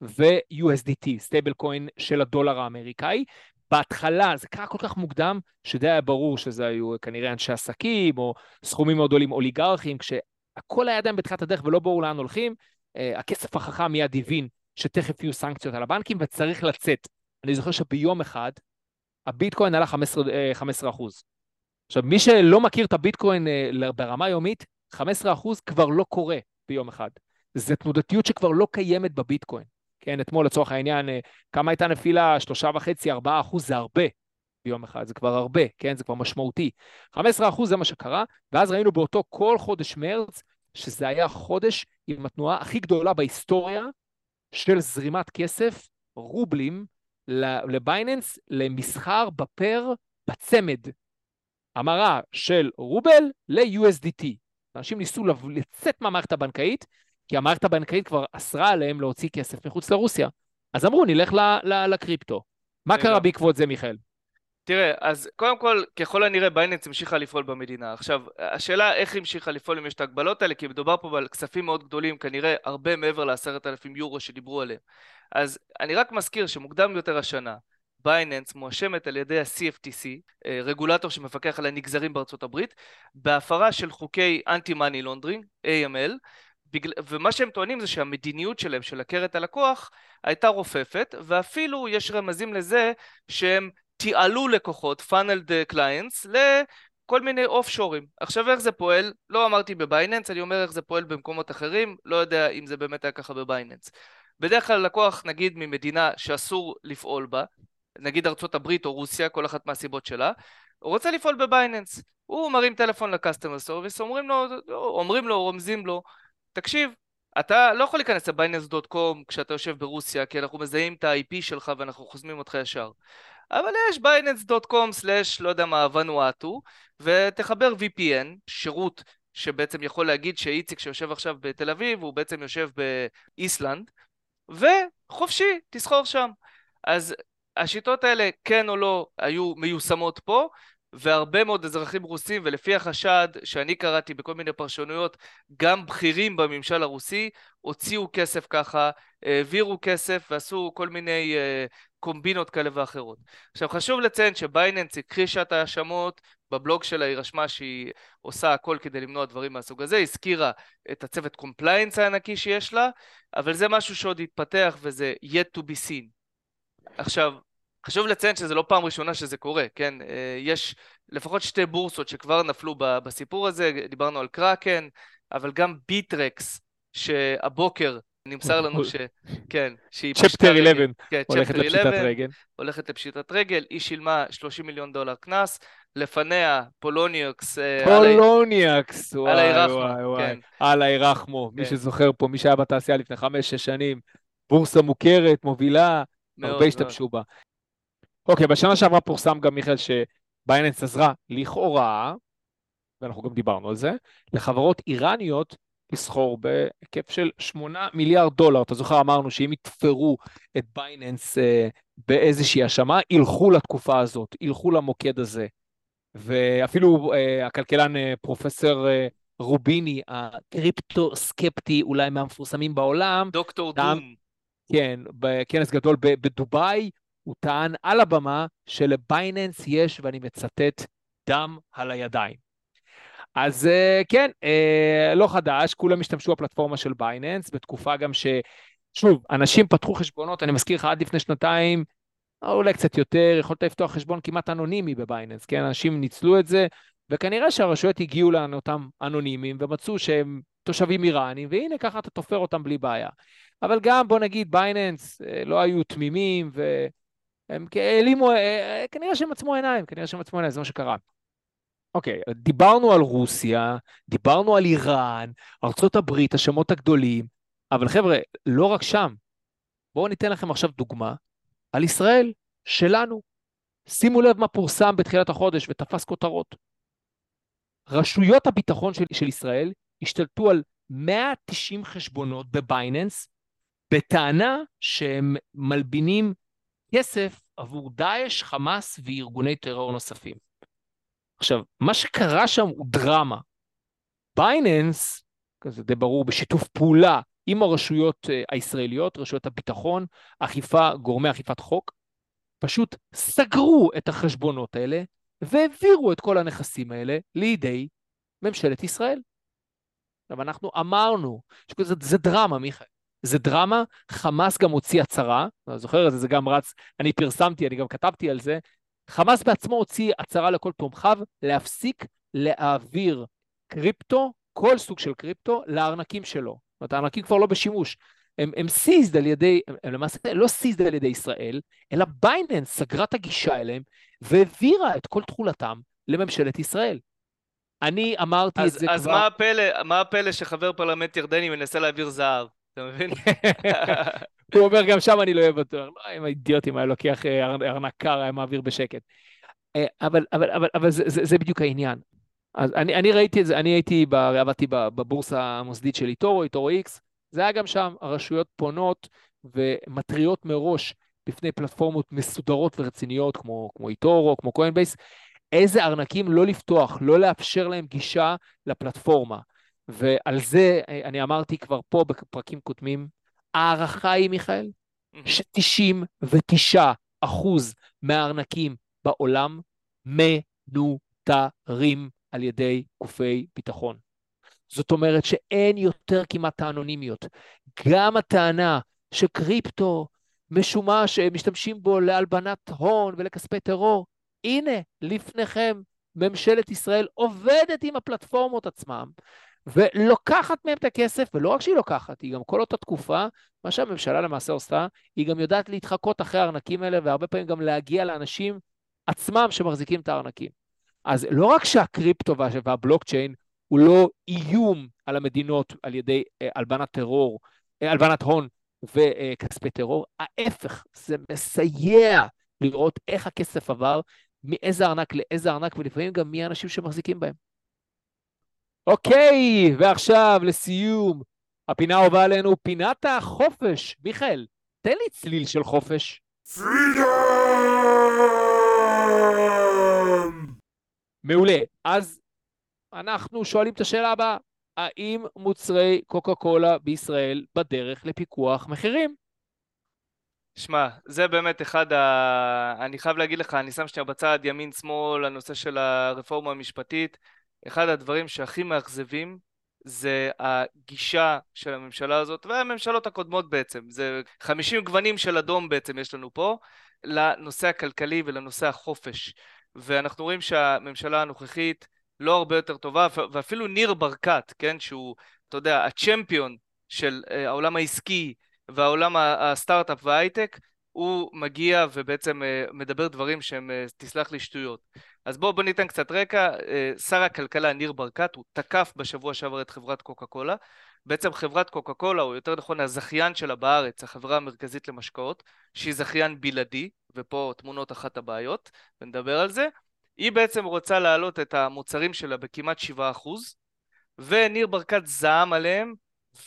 ו-USDT, stable coin של הדולר האמריקאי. בהתחלה זה קרה כל כך מוקדם, שדי היה ברור שזה היו כנראה אנשי עסקים, או סכומים מאוד גדולים אוליגרכים, כשהכל היה עדיין בתחילת הדרך ולא ברור לאן הולכים, אה, הכסף החכם מיד הבין שתכף יהיו סנקציות על הבנקים וצריך לצאת. אני זוכר שביום אחד הביטקוין עלה 15, 15 אה, עכשיו, מי שלא מכיר את הביטקוין אה, ברמה יומית, 15 כבר לא קורה ביום אחד. זו תנודתיות שכבר לא קיימת בביטקוין. כן, אתמול לצורך העניין, כמה הייתה נפילה? שלושה וחצי, ארבעה אחוז, זה הרבה ביום אחד, זה כבר הרבה, כן, זה כבר משמעותי. 15 אחוז זה מה שקרה, ואז ראינו באותו כל חודש מרץ, שזה היה חודש עם התנועה הכי גדולה בהיסטוריה של זרימת כסף, רובלים, לבייננס, למסחר בפר בצמד. המרה של רובל ל-USDT. אנשים ניסו לצאת מהמערכת הבנקאית, כי המערכת הבנקאית כבר אסרה עליהם להוציא כסף מחוץ לרוסיה. אז אמרו, נלך לקריפטו. מה קרה בעקבות זה, מיכאל? תראה, אז קודם כל, ככל הנראה בייננס המשיכה לפעול במדינה. עכשיו, השאלה איך המשיכה לפעול אם יש את ההגבלות האלה, כי מדובר פה על כספים מאוד גדולים, כנראה הרבה מעבר לעשרת אלפים יורו שדיברו עליהם. אז אני רק מזכיר שמוקדם יותר השנה, Binance מואשמת על ידי ה-CFTC, אה, רגולטור שמפקח על הנגזרים בארצות הברית, בהפרה של חוקי anti-money laundering, AML, ומה שהם טוענים זה שהמדיניות שלהם, של הכרת הלקוח, הייתה רופפת, ואפילו יש רמזים לזה שהם תיעלו לקוחות, funneled clients, לכל מיני אוף שורים. עכשיו איך זה פועל? לא אמרתי ב Binance, אני אומר איך זה פועל במקומות אחרים, לא יודע אם זה באמת היה ככה ב Binance. בדרך כלל לקוח, נגיד ממדינה שאסור לפעול בה, נגיד ארצות הברית או רוסיה, כל אחת מהסיבות שלה, הוא רוצה לפעול בבייננס. הוא מרים טלפון לקסטומר סורוויס, אומרים לו, אומרים לו, רומזים לו, תקשיב, אתה לא יכול להיכנס לבייננס.קום כשאתה יושב ברוסיה, כי אנחנו מזהים את ה-IP שלך ואנחנו חוסמים אותך ישר. אבל יש סלאש, לא יודע מה, ונואטו, ותחבר VPN, שירות שבעצם יכול להגיד שאיציק שיושב עכשיו בתל אביב, הוא בעצם יושב באיסלנד, וחופשי, תסחור שם. אז השיטות האלה, כן או לא, היו מיושמות פה, והרבה מאוד אזרחים רוסים, ולפי החשד שאני קראתי בכל מיני פרשנויות, גם בכירים בממשל הרוסי הוציאו כסף ככה, העבירו כסף ועשו כל מיני uh, קומבינות כאלה ואחרות. עכשיו חשוב לציין שבייננס הכחישה את ההאשמות, בבלוג שלה היא רשמה שהיא עושה הכל כדי למנוע דברים מהסוג הזה, הזכירה את הצוות compliance הענקי שיש לה, אבל זה משהו שעוד יתפתח וזה yet to be seen. עכשיו, חשוב לציין שזה לא פעם ראשונה שזה קורה, כן? אה, יש לפחות שתי בורסות שכבר נפלו בסיפור הזה, דיברנו על קראקן, אבל גם Bittrex, שהבוקר נמסר לנו ש... כן, שהיא. Chapter 11, כן, הולכת לפשיטת רגל. הולכת לפשיטת רגל, היא שילמה 30 מיליון דולר קנס, לפניה Poloniex... אה, Poloniex, וואי וואי וואי, כן. אללה ירחמו, מי כן. שזוכר פה, מי שהיה בתעשייה לפני חמש, שש שנים, בורסה מוכרת, מובילה, הרבה השתמשו בה. אוקיי, בשנה שעברה פורסם גם, מיכאל, ש Binance עזרה לכאורה, ואנחנו גם דיברנו על זה, לחברות איראניות לסחור בהיקף של 8 מיליארד דולר. אתה זוכר, אמרנו שאם יתפרו את Binance אה, באיזושהי האשמה, ילכו לתקופה הזאת, ילכו למוקד הזה. ואפילו אה, הכלכלן אה, פרופסור אה, רוביני, הקריפטו סקפטי, אולי מהמפורסמים בעולם. דוקטור דום. כן, בכנס גדול בדובאי, הוא טען על הבמה שלבייננס יש, ואני מצטט, דם על הידיים. אז אה, כן, אה, לא חדש, כולם השתמשו בפלטפורמה של בייננס, בתקופה גם ש... שוב, אנשים פתחו חשבונות, אני מזכיר לך, עד לפני שנתיים, אולי קצת יותר, יכולת לפתוח חשבון כמעט אנונימי בבייננס, כן? אנשים ניצלו את זה, וכנראה שהרשויות הגיעו לאותם אנונימים ומצאו שהם תושבים איראנים, והנה ככה אתה תופר אותם בלי בעיה. אבל גם, בוא נגיד, בייננס אה, לא היו תמימים, והם העלימו, כנראה שהם עצמו עיניים, כנראה שהם עצמו עיניים, זה מה שקרה. אוקיי, okay, דיברנו על רוסיה, דיברנו על איראן, ארה"ב, השמות הגדולים, אבל חבר'ה, לא רק שם. בואו ניתן לכם עכשיו דוגמה על ישראל, שלנו. שימו לב מה פורסם בתחילת החודש ותפס כותרות. רשויות הביטחון של, של ישראל השתלטו על 190 חשבונות בבייננס, בטענה שהם מלבינים כסף עבור דאעש, חמאס וארגוני טרור נוספים. עכשיו, מה שקרה שם הוא דרמה. בייננס, זה די ברור, בשיתוף פעולה עם הרשויות אה, הישראליות, רשויות הביטחון, אכיפה, גורמי אכיפת חוק, פשוט סגרו את החשבונות האלה והעבירו את כל הנכסים האלה לידי ממשלת ישראל. עכשיו, אנחנו אמרנו, שזה, זה דרמה, מיכאל. זה דרמה, חמאס גם הוציא הצהרה, אני זוכר את זה, זה גם רץ, אני פרסמתי, אני גם כתבתי על זה, חמאס בעצמו הוציא הצהרה לכל תומכיו להפסיק להעביר קריפטו, כל סוג של קריפטו, לארנקים שלו. זאת אומרת, הארנקים כבר לא בשימוש. הם, הם seized על ידי, הם למעשה לא seized על ידי ישראל, אלא Binance סגרה את הגישה אליהם והעבירה את כל תכולתם לממשלת ישראל. אני אמרתי אז, את זה אז כבר... אז מה הפלא, מה הפלא שחבר פרלמנט ירדני מנסה להעביר זהב? אתה מבין? הוא אומר, גם שם אני לא אוהב אותו. לא, הם האידיוטים היה לוקח אה, ארנק קר, היה מעביר בשקט. אה, אבל, אבל, אבל, אבל זה, זה, זה בדיוק העניין. אז אני, אני ראיתי את זה, אני הייתי, עבדתי בבורסה המוסדית של איטורו, איטורו איקס, זה היה גם שם, הרשויות פונות ומתריעות מראש בפני פלטפורמות מסודרות ורציניות כמו, כמו איטורו, כמו קוינבייס, איזה ארנקים לא לפתוח, לא לאפשר להם גישה לפלטפורמה. ועל זה אה, אני אמרתי כבר פה בפרקים קודמים, ההערכה היא, מיכאל, ש-99 אחוז מהארנקים בעולם מנוטרים על ידי גופי ביטחון. זאת אומרת שאין יותר כמעט האנונימיות. גם הטענה שקריפטו משומש, משתמשים בו להלבנת הון ולכספי טרור, הנה, לפניכם, ממשלת ישראל עובדת עם הפלטפורמות עצמם, ולוקחת מהם את הכסף, ולא רק שהיא לוקחת, היא גם כל אותה תקופה, מה שהממשלה למעשה עושה, היא גם יודעת להתחקות אחרי הארנקים האלה, והרבה פעמים גם להגיע לאנשים עצמם שמחזיקים את הארנקים. אז לא רק שהקריפטו והבלוקצ'יין הוא לא איום על המדינות על ידי אה, הלבנת טרור, אה, הלבנת הון וכספי טרור, ההפך, זה מסייע לראות איך הכסף עבר, מאיזה ארנק לאיזה ארנק, ולפעמים גם מי האנשים שמחזיקים בהם. אוקיי, ועכשיו לסיום, הפינה הובאה עלינו, פינת החופש. מיכאל, תן לי צליל של חופש. פרידום! מעולה. אז אנחנו שואלים את השאלה הבאה, האם מוצרי קוקה קולה בישראל בדרך לפיקוח מחירים? שמע, זה באמת אחד ה... אני חייב להגיד לך, אני שם שנייה בצד ימין-שמאל, הנושא של הרפורמה המשפטית. אחד הדברים שהכי מאכזבים זה הגישה של הממשלה הזאת, והממשלות הקודמות בעצם. זה 50 גוונים של אדום בעצם יש לנו פה, לנושא הכלכלי ולנושא החופש. ואנחנו רואים שהממשלה הנוכחית לא הרבה יותר טובה, ואפילו ניר ברקת, כן, שהוא, אתה יודע, הצ'מפיון של אה, העולם העסקי והעולם הסטארט-אפ וההייטק, הוא מגיע ובעצם אה, מדבר דברים שהם, אה, תסלח לי, שטויות. אז בואו בוא ניתן קצת רקע. שר הכלכלה ניר ברקת, הוא תקף בשבוע שעבר את חברת קוקה קולה. בעצם חברת קוקה קולה, או יותר נכון הזכיין שלה בארץ, החברה המרכזית למשקאות, שהיא זכיין בלעדי, ופה תמונות אחת הבעיות, ונדבר על זה. היא בעצם רוצה להעלות את המוצרים שלה בכמעט 7%, וניר ברקת זעם עליהם,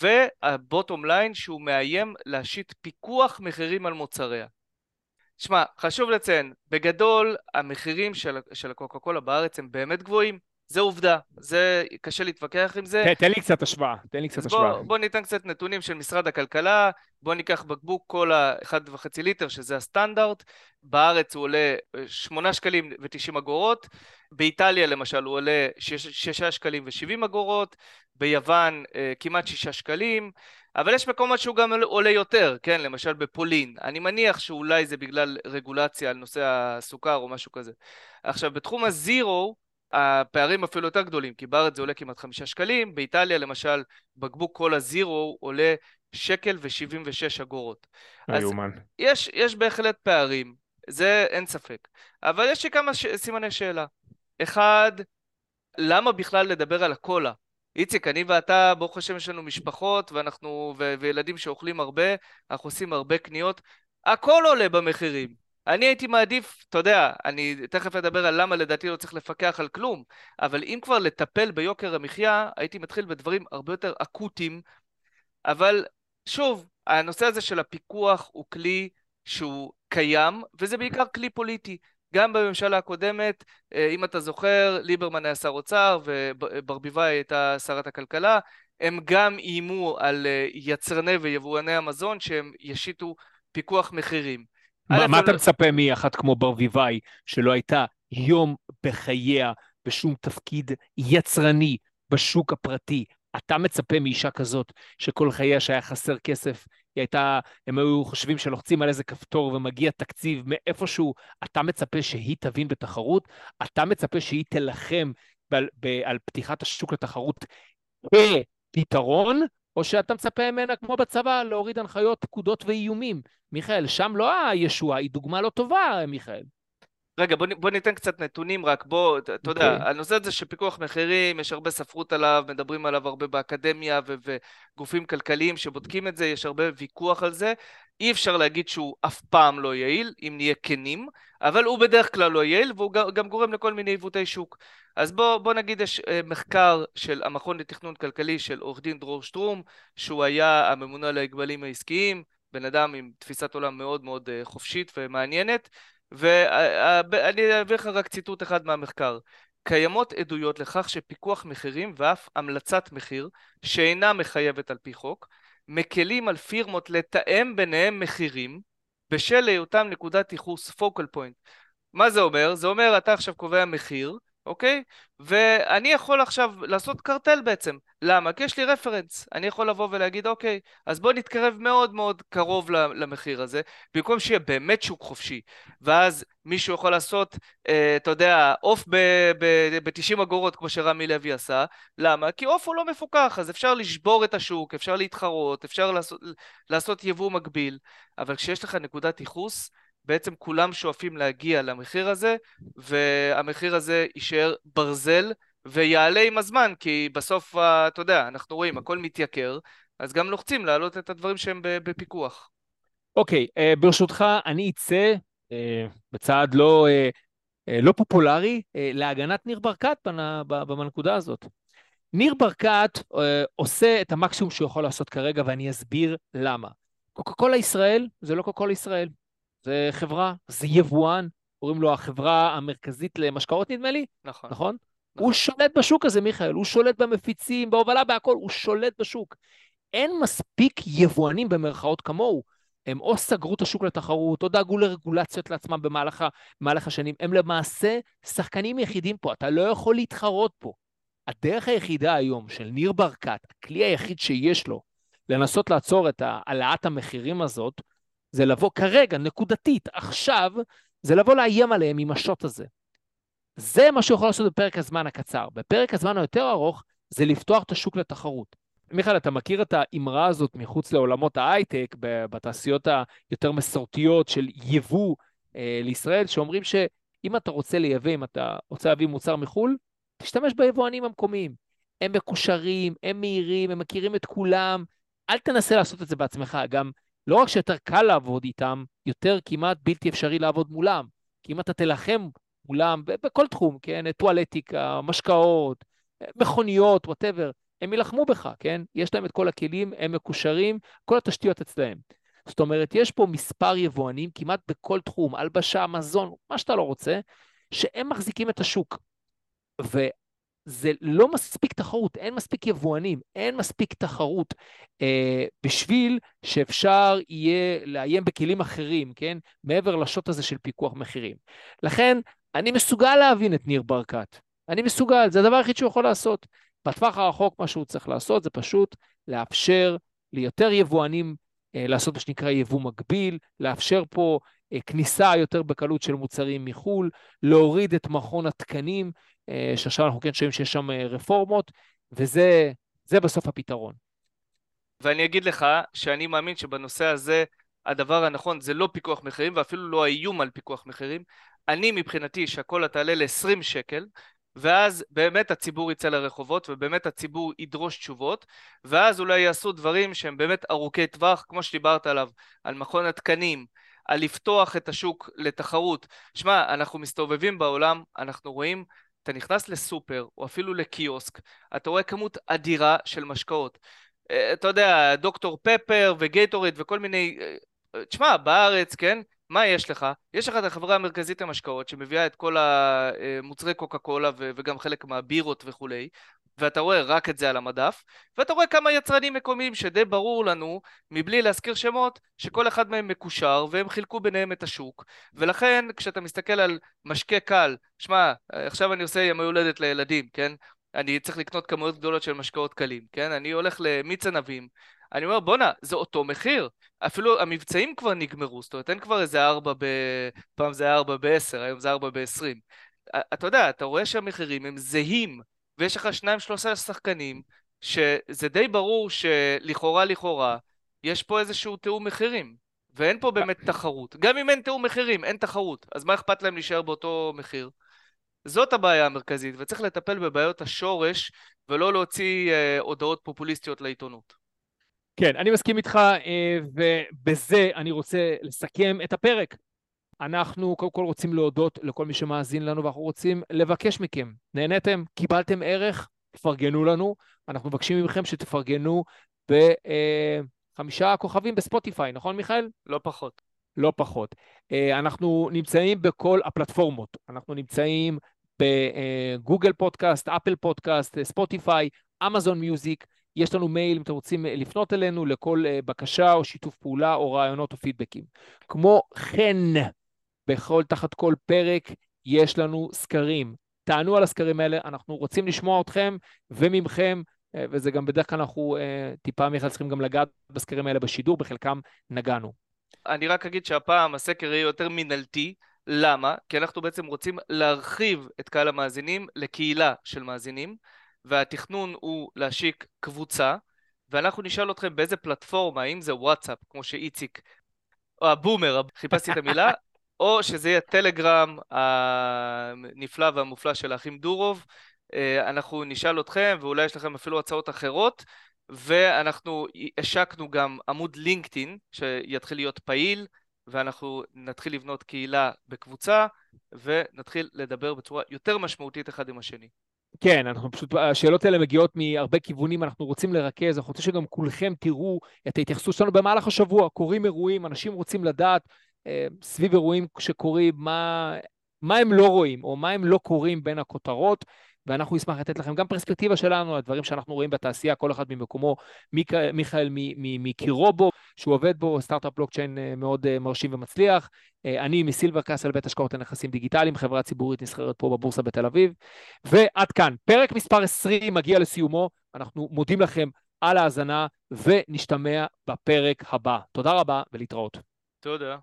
והבוטום ליין שהוא מאיים להשית פיקוח מחירים על מוצריה. שמע, חשוב לציין, בגדול המחירים של, של הקוקה קולה בארץ הם באמת גבוהים, זה עובדה, זה קשה להתווכח עם זה. תן, תן לי קצת השוואה, תן לי קצת השוואה. בוא, בוא ניתן קצת נתונים של משרד הכלכלה, בוא ניקח בקבוק קולה 1.5 ליטר, שזה הסטנדרט, בארץ הוא עולה 8 שקלים ו-90 אגורות, באיטליה למשל הוא עולה 6 שקלים ו-70 אגורות, ביוון אה, כמעט 6 שקלים, אבל יש מקומות שהוא גם עולה יותר, כן, למשל בפולין. אני מניח שאולי זה בגלל רגולציה על נושא הסוכר או משהו כזה. עכשיו, בתחום הזירו, הפערים אפילו יותר גדולים, כי בארץ זה עולה כמעט חמישה שקלים, באיטליה למשל בקבוק קולה זירו עולה שקל ושבעים ושש אגורות. אז יש, יש בהחלט פערים, זה אין ספק. אבל יש לי כמה ש... סימני שאלה. אחד, למה בכלל לדבר על הקולה? איציק, אני ואתה, ברוך השם יש לנו משפחות ואנחנו, ו- וילדים שאוכלים הרבה, אנחנו עושים הרבה קניות, הכל עולה במחירים. אני הייתי מעדיף, אתה יודע, אני תכף אדבר על למה לדעתי לא צריך לפקח על כלום, אבל אם כבר לטפל ביוקר המחיה, הייתי מתחיל בדברים הרבה יותר אקוטיים, אבל שוב, הנושא הזה של הפיקוח הוא כלי שהוא קיים, וזה בעיקר כלי פוליטי. גם בממשלה הקודמת, אה, אם אתה זוכר, ליברמן היה שר אוצר וברביבאי הייתה שרת הכלכלה, הם גם איימו על אה, יצרני ויבואני המזון שהם ישיתו פיקוח מחירים. מה, מה אתה מצפה מאחת כמו ברביבאי, שלא הייתה יום בחייה בשום תפקיד יצרני בשוק הפרטי? אתה מצפה מאישה כזאת, שכל חייה שהיה חסר כסף, היא הייתה, הם היו חושבים שלוחצים על איזה כפתור ומגיע תקציב מאיפשהו, אתה מצפה שהיא תבין בתחרות? אתה מצפה שהיא תלחם על, על פתיחת השוק לתחרות כפתרון? או שאתה מצפה ממנה, כמו בצבא, להוריד הנחיות, פקודות ואיומים? מיכאל, שם לא הישועה, היא דוגמה לא טובה, מיכאל. רגע, בוא, בוא ניתן קצת נתונים רק, בוא, אתה okay. יודע, אוקיי. הנושא הזה של פיקוח מחירים, יש הרבה ספרות עליו, מדברים עליו הרבה באקדמיה ו- וגופים כלכליים שבודקים את זה, יש הרבה ויכוח על זה. אי אפשר להגיד שהוא אף פעם לא יעיל, אם נהיה כנים, אבל הוא בדרך כלל לא יעיל, והוא גם גורם לכל מיני עיוותי שוק. אז בוא, בוא נגיד, יש אה, מחקר של המכון לתכנון כלכלי של עורך דין דרור שטרום, שהוא היה הממונה על ההגבלים העסקיים, בן אדם עם תפיסת עולם מאוד מאוד אה, חופשית ומעניינת. ואני אביא לך רק ציטוט אחד מהמחקר. קיימות עדויות לכך שפיקוח מחירים ואף המלצת מחיר, שאינה מחייבת על פי חוק, מקלים על פירמות לתאם ביניהם מחירים בשל היותם נקודת ייחוס focal point. מה זה אומר? זה אומר אתה עכשיו קובע מחיר, אוקיי? ואני יכול עכשיו לעשות קרטל בעצם. למה? כי יש לי רפרנס. אני יכול לבוא ולהגיד, אוקיי, אז בוא נתקרב מאוד מאוד קרוב למחיר הזה, במקום שיהיה באמת שוק חופשי. ואז מישהו יכול לעשות, אה, אתה יודע, עוף ב-90 אגורות, כמו שרמי לוי עשה. למה? כי עוף הוא לא מפוקח, אז אפשר לשבור את השוק, אפשר להתחרות, אפשר לעשות, לעשות יבוא מקביל. אבל כשיש לך נקודת ייחוס, בעצם כולם שואפים להגיע למחיר הזה, והמחיר הזה יישאר ברזל ויעלה עם הזמן, כי בסוף, אתה יודע, אנחנו רואים, הכל מתייקר, אז גם לוחצים להעלות את הדברים שהם בפיקוח. אוקיי, okay, uh, ברשותך, אני אצא uh, בצעד לא, uh, uh, לא פופולרי uh, להגנת ניר ברקת בנקודה הזאת. ניר ברקת uh, עושה את המקסימום שהוא יכול לעשות כרגע, ואני אסביר למה. קוקה קולה ישראל זה לא קוקה קולה ישראל. זה חברה, זה יבואן, קוראים לו החברה המרכזית למשקאות נדמה לי, נכון. נכון? נכון. הוא שולט בשוק הזה, מיכאל, הוא שולט במפיצים, בהובלה, בהכל, הוא שולט בשוק. אין מספיק יבואנים במרכאות כמוהו. הם או סגרו את השוק לתחרות, או דאגו לרגולציות לעצמם במהלך, במהלך השנים. הם למעשה שחקנים יחידים פה, אתה לא יכול להתחרות פה. הדרך היחידה היום של ניר ברקת, הכלי היחיד שיש לו לנסות לעצור את העלאת המחירים הזאת, זה לבוא כרגע, נקודתית, עכשיו, זה לבוא לאיים עליהם עם השוט הזה. זה מה שהוא יכול לעשות בפרק הזמן הקצר. בפרק הזמן היותר ארוך, זה לפתוח את השוק לתחרות. מיכאל, אתה מכיר את האמרה הזאת מחוץ לעולמות ההייטק, בתעשיות היותר מסורתיות של יבוא אה, לישראל, שאומרים שאם אתה רוצה לייבא, אם אתה רוצה להביא מוצר מחו"ל, תשתמש ביבואנים המקומיים. הם מקושרים, הם מהירים, הם מכירים את כולם. אל תנסה לעשות את זה בעצמך. גם לא רק שיותר קל לעבוד איתם, יותר כמעט בלתי אפשרי לעבוד מולם. כי אם אתה תלחם מולם בכל תחום, כן? טואלטיקה, משקאות, מכוניות, וואטאבר, הם יילחמו בך, כן? יש להם את כל הכלים, הם מקושרים, כל התשתיות אצלהם. זאת אומרת, יש פה מספר יבואנים כמעט בכל תחום, הלבשה, מזון, מה שאתה לא רוצה, שהם מחזיקים את השוק. זה לא מספיק תחרות, אין מספיק יבואנים, אין מספיק תחרות אה, בשביל שאפשר יהיה לאיים בכלים אחרים, כן? מעבר לשוט הזה של פיקוח מחירים. לכן, אני מסוגל להבין את ניר ברקת. אני מסוגל, זה הדבר היחיד שהוא יכול לעשות. בטווח הרחוק מה שהוא צריך לעשות זה פשוט לאפשר ליותר יבואנים אה, לעשות מה שנקרא יבוא מקביל, לאפשר פה כניסה יותר בקלות של מוצרים מחו"ל, להוריד את מכון התקנים, אה, שעכשיו אנחנו כן שומעים שיש שם רפורמות, וזה בסוף הפתרון. ואני אגיד לך שאני מאמין שבנושא הזה הדבר הנכון זה לא פיקוח מחירים ואפילו לא האיום על פיקוח מחירים. אני מבחינתי שהכל תעלה ל-20 שקל, ואז באמת הציבור יצא לרחובות, ובאמת הציבור ידרוש תשובות, ואז אולי יעשו דברים שהם באמת ארוכי טווח, כמו שדיברת עליו, על מכון התקנים, על לפתוח את השוק לתחרות. שמע, אנחנו מסתובבים בעולם, אנחנו רואים, אתה נכנס לסופר, או אפילו לקיוסק, אתה רואה כמות אדירה של משקאות. אה, אתה יודע, דוקטור פפר וגייטוריד וכל מיני אה, תשמע, בארץ, כן? מה יש לך? יש לך את החברה המרכזית למשקאות שמביאה את כל המוצרי קוקה קולה וגם חלק מהבירות וכולי, ואתה רואה רק את זה על המדף, ואתה רואה כמה יצרנים מקומיים שדי ברור לנו, מבלי להזכיר שמות, שכל אחד מהם מקושר והם חילקו ביניהם את השוק. ולכן כשאתה מסתכל על משקה קל, שמע, עכשיו אני עושה ימי הולדת לילדים, כן? אני צריך לקנות כמויות גדולות של משקאות קלים, כן? אני הולך למיץ ענבים, אני אומר בואנה, זה אותו מחיר. אפילו המבצעים כבר נגמרו, זאת אומרת אין כבר איזה ארבע ב... פעם זה היה ארבע בעשר, היום זה ארבע בעשרים. אתה יודע, אתה רואה שהמחירים הם זהים, ויש לך שניים שלושה שחקנים, שזה די ברור שלכאורה לכאורה, יש פה איזשהו תיאום מחירים. ואין פה באמת תחרות. גם אם אין תיאום מחירים, אין תחרות. אז מה אכפת להם להישאר באותו מחיר? זאת הבעיה המרכזית, וצריך לטפל בבעיות השורש, ולא להוציא אה, הודעות פופוליסטיות לעיתונות. כן, אני מסכים איתך, אה, ובזה אני רוצה לסכם את הפרק. אנחנו קודם כל רוצים להודות לכל מי שמאזין לנו, ואנחנו רוצים לבקש מכם, נהניתם? קיבלתם ערך? תפרגנו לנו. אנחנו מבקשים מכם שתפרגנו בחמישה כוכבים בספוטיפיי, נכון מיכאל? לא פחות. לא פחות. אה, אנחנו נמצאים בכל הפלטפורמות. אנחנו נמצאים בגוגל פודקאסט, אפל פודקאסט, ספוטיפיי, אמזון מיוזיק. יש לנו מייל אם אתם רוצים לפנות אלינו לכל אה, בקשה או שיתוף פעולה או רעיונות או פידבקים. כמו כן, בכל, תחת כל פרק יש לנו סקרים. תענו על הסקרים האלה, אנחנו רוצים לשמוע אתכם וממכם, אה, וזה גם בדרך כלל אנחנו אה, טיפה מיכאל צריכים גם לגעת בסקרים האלה בשידור, בחלקם נגענו. אני רק אגיד שהפעם הסקר יהיה יותר מינהלתי. למה? כי אנחנו בעצם רוצים להרחיב את קהל המאזינים לקהילה של מאזינים. והתכנון הוא להשיק קבוצה, ואנחנו נשאל אתכם באיזה פלטפורמה, האם זה וואטסאפ, כמו שאיציק, או הבומר, חיפשתי את המילה, או שזה יהיה טלגרם הנפלא והמופלא של האחים דורוב. אה, אנחנו נשאל אתכם, ואולי יש לכם אפילו הצעות אחרות, ואנחנו השקנו גם עמוד לינקדאין שיתחיל להיות פעיל, ואנחנו נתחיל לבנות קהילה בקבוצה, ונתחיל לדבר בצורה יותר משמעותית אחד עם השני. כן, אנחנו פשוט, השאלות האלה מגיעות מהרבה כיוונים, אנחנו רוצים לרכז, אנחנו רוצים שגם כולכם תראו את ההתייחסות שלנו במהלך השבוע. קורים אירועים, אנשים רוצים לדעת סביב אירועים שקורים, מה, מה הם לא רואים, או מה הם לא קוראים בין הכותרות. ואנחנו נשמח לתת לכם גם פרספקטיבה שלנו, הדברים שאנחנו רואים בתעשייה, כל אחד ממקומו, מיכ... מיכאל מקירובו, שהוא עובד בו, סטארט-אפ בלוקצ'יין אה, מאוד אה, מרשים ומצליח. אה, אני מסילבר קאסל, בית השקעות לנכסים דיגיטליים, חברה ציבורית נסחרת פה בבורסה בתל אביב. ועד כאן, פרק מספר 20 מגיע לסיומו, אנחנו מודים לכם על ההאזנה, ונשתמע בפרק הבא. תודה רבה ולהתראות. תודה.